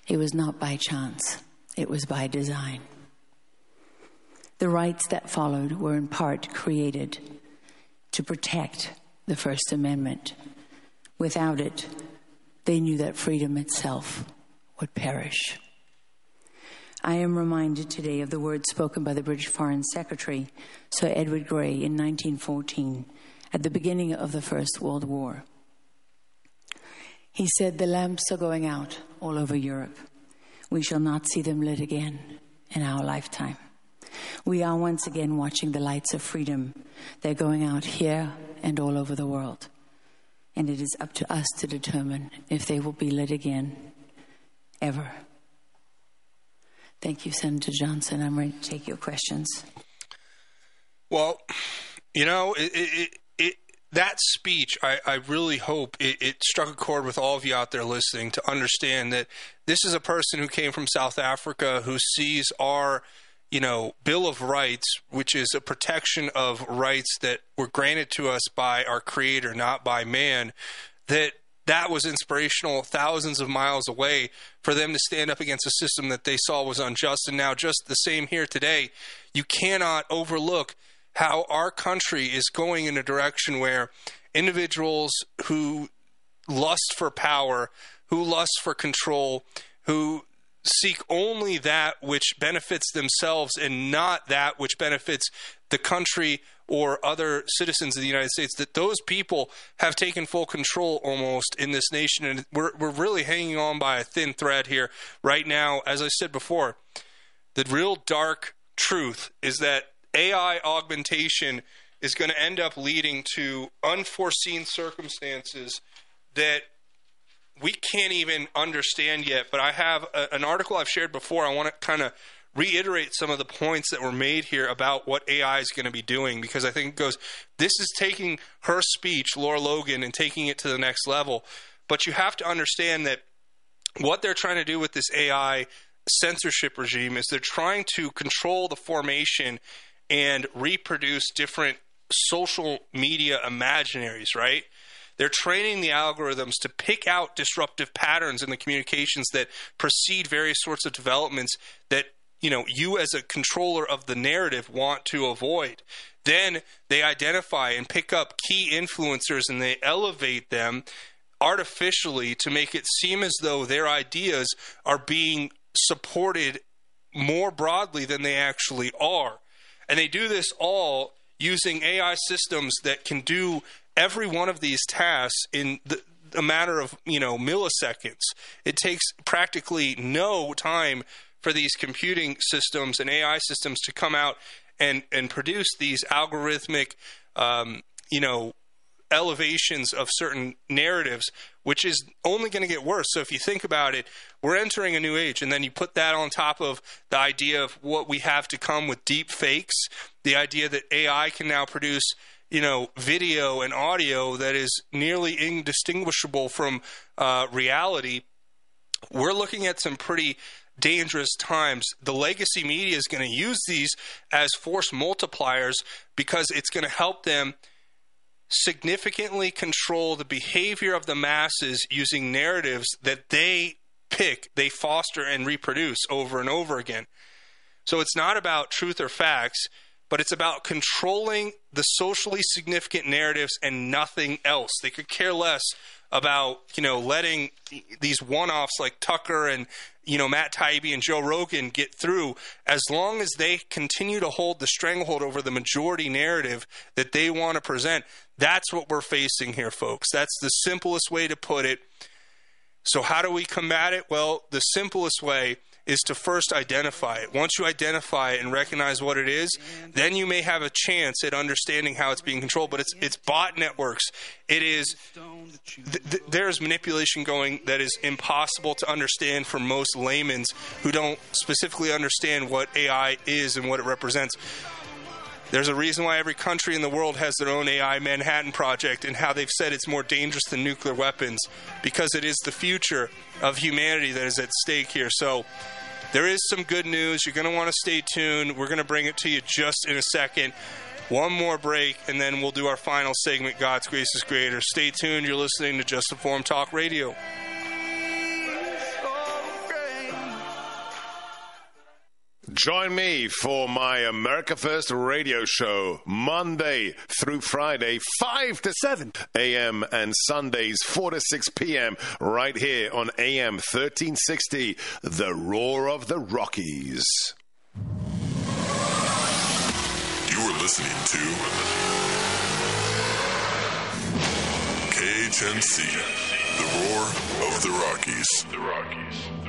it was not by chance, it was by design. The rights that followed were in part created to protect the First Amendment. Without it, they knew that freedom itself would perish. I am reminded today of the words spoken by the British Foreign Secretary, Sir Edward Grey, in 1914, at the beginning of the First World War. He said, The lamps are going out all over Europe. We shall not see them lit again in our lifetime. We are once again watching the lights of freedom. They're going out here and all over the world. And it is up to us to determine if they will be lit again, ever. Thank you, Senator Johnson. I'm ready to take your questions. Well, you know, it, it, it, that speech, I, I really hope it, it struck a chord with all of you out there listening to understand that this is a person who came from South Africa who sees our you know, Bill of Rights, which is a protection of rights that were granted to us by our Creator, not by man, that that was inspirational thousands of miles away for them to stand up against a system that they saw was unjust. And now, just the same here today, you cannot overlook how our country is going in a direction where individuals who lust for power, who lust for control, who seek only that which benefits themselves and not that which benefits the country or other citizens of the United States, that those people have taken full control almost in this nation. And we're, we're really hanging on by a thin thread here right now. As I said before, the real dark truth is that AI augmentation is going to end up leading to unforeseen circumstances that we can't even understand yet. But I have a, an article I've shared before. I want to kind of reiterate some of the points that were made here about what AI is going to be doing because I think it goes, this is taking her speech, Lara Logan, and taking it to the next level. But you have to understand that what they're trying to do with this AI censorship regime is they're trying to control the formation and reproduce different social media imaginaries, right? They're training the algorithms to pick out disruptive patterns in the communications that precede various sorts of developments that you know you as a controller of the narrative want to avoid. Then they identify and pick up key influencers and they elevate them artificially to make it seem as though their ideas are being supported more broadly than they actually are. And they do this all using AI systems that can do every one of these tasks in the, a matter of you know milliseconds. It takes practically no time for these computing systems and AI systems to come out and and produce these algorithmic, um, you know, elevations of certain narratives, which is only going to get worse. So if you think about it, we're entering a new age, and then you put that on top of the idea of what we have to come with deep fakes, the idea that AI can now produce you know, video and audio that is nearly indistinguishable from uh, reality, we're looking at some pretty dangerous times. The legacy media is going to use these as force multipliers because it's going to help them significantly control the behavior of the masses using narratives that they pick, they foster, and reproduce over and over again. So it's not about truth or facts but it's about controlling the socially significant narratives and nothing else. They could care less about you know letting these one-offs like Tucker and you know Matt Taibbi and Joe Rogan get through as long as they continue to hold the stranglehold over the majority narrative that they want to present. That's what we're facing here, folks. That's the simplest way to put it. So how do we combat it? Well, the simplest way is to first identify it. Once you identify it and recognize what it is, then you may have a chance at understanding how it's being controlled. But it's it's bot networks. It is th- th- there is manipulation going that is impossible to understand for most laymen who don't specifically understand what AI is and what it represents. There's a reason why every country in the world has their own AI Manhattan Project and how they've said it's more dangerous than nuclear weapons because it is the future of humanity that is at stake here. So there is some good news. You're going to want to stay tuned. We're going to bring it to you just in a second. One more break, and then we'll do our final segment God's Grace is Greater. Stay tuned. You're listening to Just Informed Talk Radio. Join me for my America First radio show Monday through Friday, 5 to 7 a.m. and Sundays, 4 to 6 p.m. right here on AM 1360, The Roar of the Rockies. You are listening to KHNC, The Roar of the Rockies. The Rockies.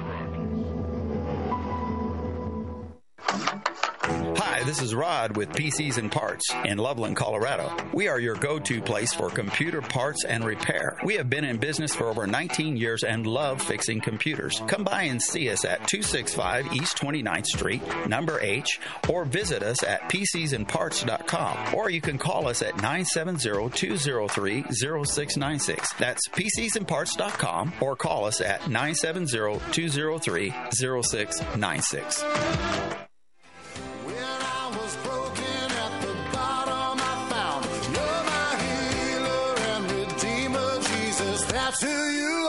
Hi, this is Rod with PCs and Parts in Loveland, Colorado. We are your go to place for computer parts and repair. We have been in business for over 19 years and love fixing computers. Come by and see us at 265 East 29th Street, number H, or visit us at PCsandParts.com. Or you can call us at 970 203 0696. That's PCsandParts.com or call us at 970 203 0696. Who you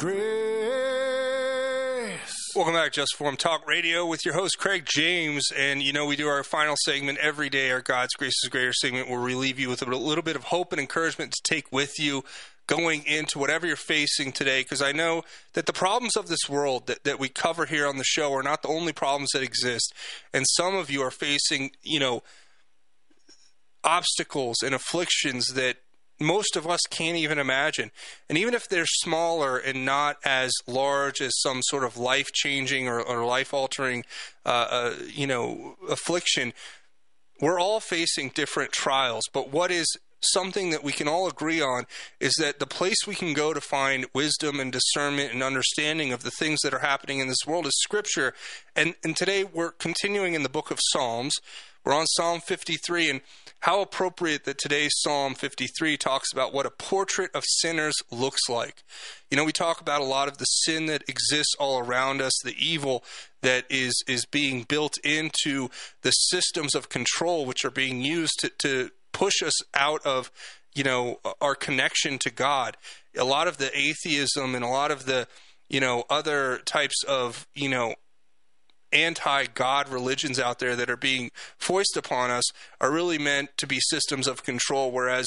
grace. Welcome back, Just Informed Talk Radio with your host, Craig James. And you know, we do our final segment every day, our God's Grace is Greater segment, where we leave you with a little bit of hope and encouragement to take with you going into whatever you're facing today. Because I know that the problems of this world that, that we cover here on the show are not the only problems that exist. And some of you are facing, you know, obstacles and afflictions that most of us can't even imagine. And even if they're smaller and not as large as some sort of life changing or, or life altering, uh, uh, you know, affliction, we're all facing different trials. But what is something that we can all agree on is that the place we can go to find wisdom and discernment and understanding of the things that are happening in this world is Scripture. And, and today we're continuing in the book of Psalms. We're on Psalm 53, and how appropriate that today's Psalm 53 talks about what a portrait of sinners looks like. You know, we talk about a lot of the sin that exists all around us, the evil that is is being built into the systems of control which are being used to, to push us out of, you know, our connection to God. A lot of the atheism and a lot of the, you know, other types of, you know, anti God religions out there that are being foisted upon us are really meant to be systems of control, whereas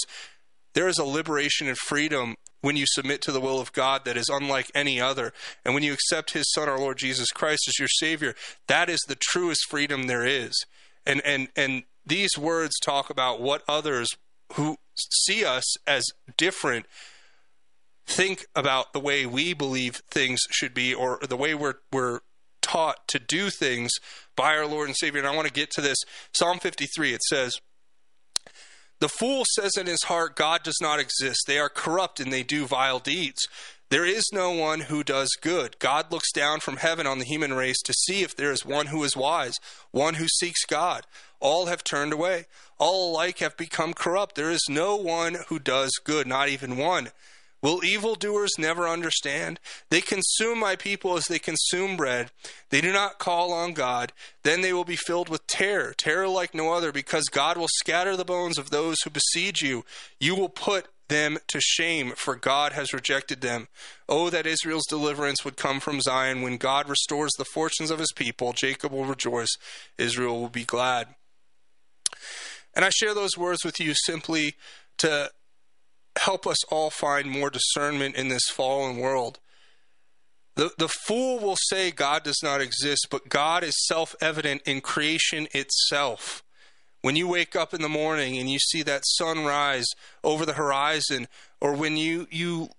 there is a liberation and freedom when you submit to the will of God that is unlike any other. And when you accept His Son, our Lord Jesus Christ, as your Savior, that is the truest freedom there is. And and and these words talk about what others who see us as different think about the way we believe things should be or the way we're we're taught to do things by our Lord and Savior. And I want to get to this. Psalm 53, it says, The fool says in his heart, God does not exist. They are corrupt and they do vile deeds. There is no one who does good. God looks down from heaven on the human race to see if there is one who is wise, one who seeks God. All have turned away. All alike have become corrupt. There is no one who does good, not even one. Will evildoers never understand? They consume my people as they consume bread. They do not call on God. Then they will be filled with terror, terror like no other, because God will scatter the bones of those who besiege you. You will put them to shame, for God has rejected them. Oh, that Israel's deliverance would come from Zion. When God restores the fortunes of his people, Jacob will rejoice, Israel will be glad. And I share those words with you simply to help us all find more discernment in this fallen world. The, the fool will say God does not exist, but God is self evident in creation itself. When you wake up in the morning and you see that sun rise over the horizon, or when you, you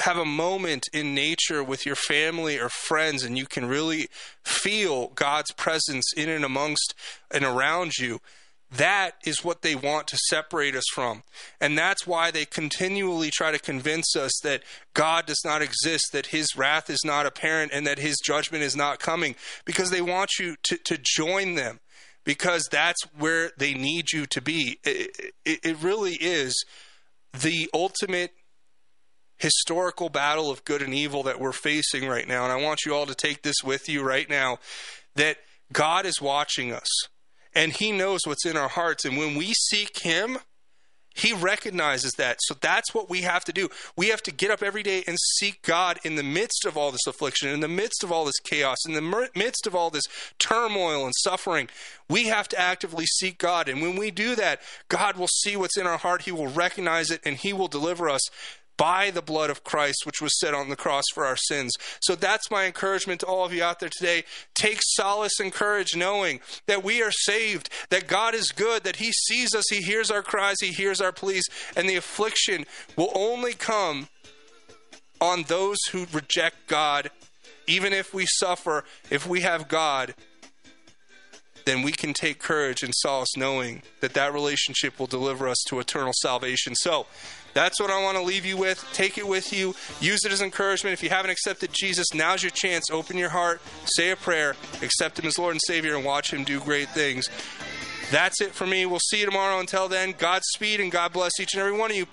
have a moment in nature with your family or friends and you can really feel God's presence in and amongst and around you, that is what they want to separate us from. And that's why they continually try to convince us that God does not exist, that his wrath is not apparent, and that his judgment is not coming, because they want you to, to join them, because that's where they need you to be. It, it, it really is the ultimate historical battle of good and evil that we're facing right now. And I want you all to take this with you right now that God is watching us and he knows what's in our hearts. And when we seek him, he recognizes that. So that's what we have to do. We have to get up every day and seek God in the midst of all this affliction, in the midst of all this chaos, in the midst of all this turmoil and suffering. We have to actively seek God. And when we do that, God will see what's in our heart. He will recognize it and He will deliver us by the blood of Christ, which was set on the cross for our sins. So that's my encouragement to all of you out there today. Take solace and courage knowing that we are saved, that God is good, that He sees us, He hears our cries, He hears our pleas, and the affliction will only come on those who reject God. Even if we suffer, if we have God, then we can take courage and solace knowing that that relationship will deliver us to eternal salvation. So, that's what I want to leave you with. Take it with you. Use it as encouragement. If you haven't accepted Jesus, now's your chance. Open your heart, say a prayer, accept Him as Lord and Savior, and watch Him do great things. That's it for me. We'll see you tomorrow. Until then, Godspeed and God bless each and every one of you.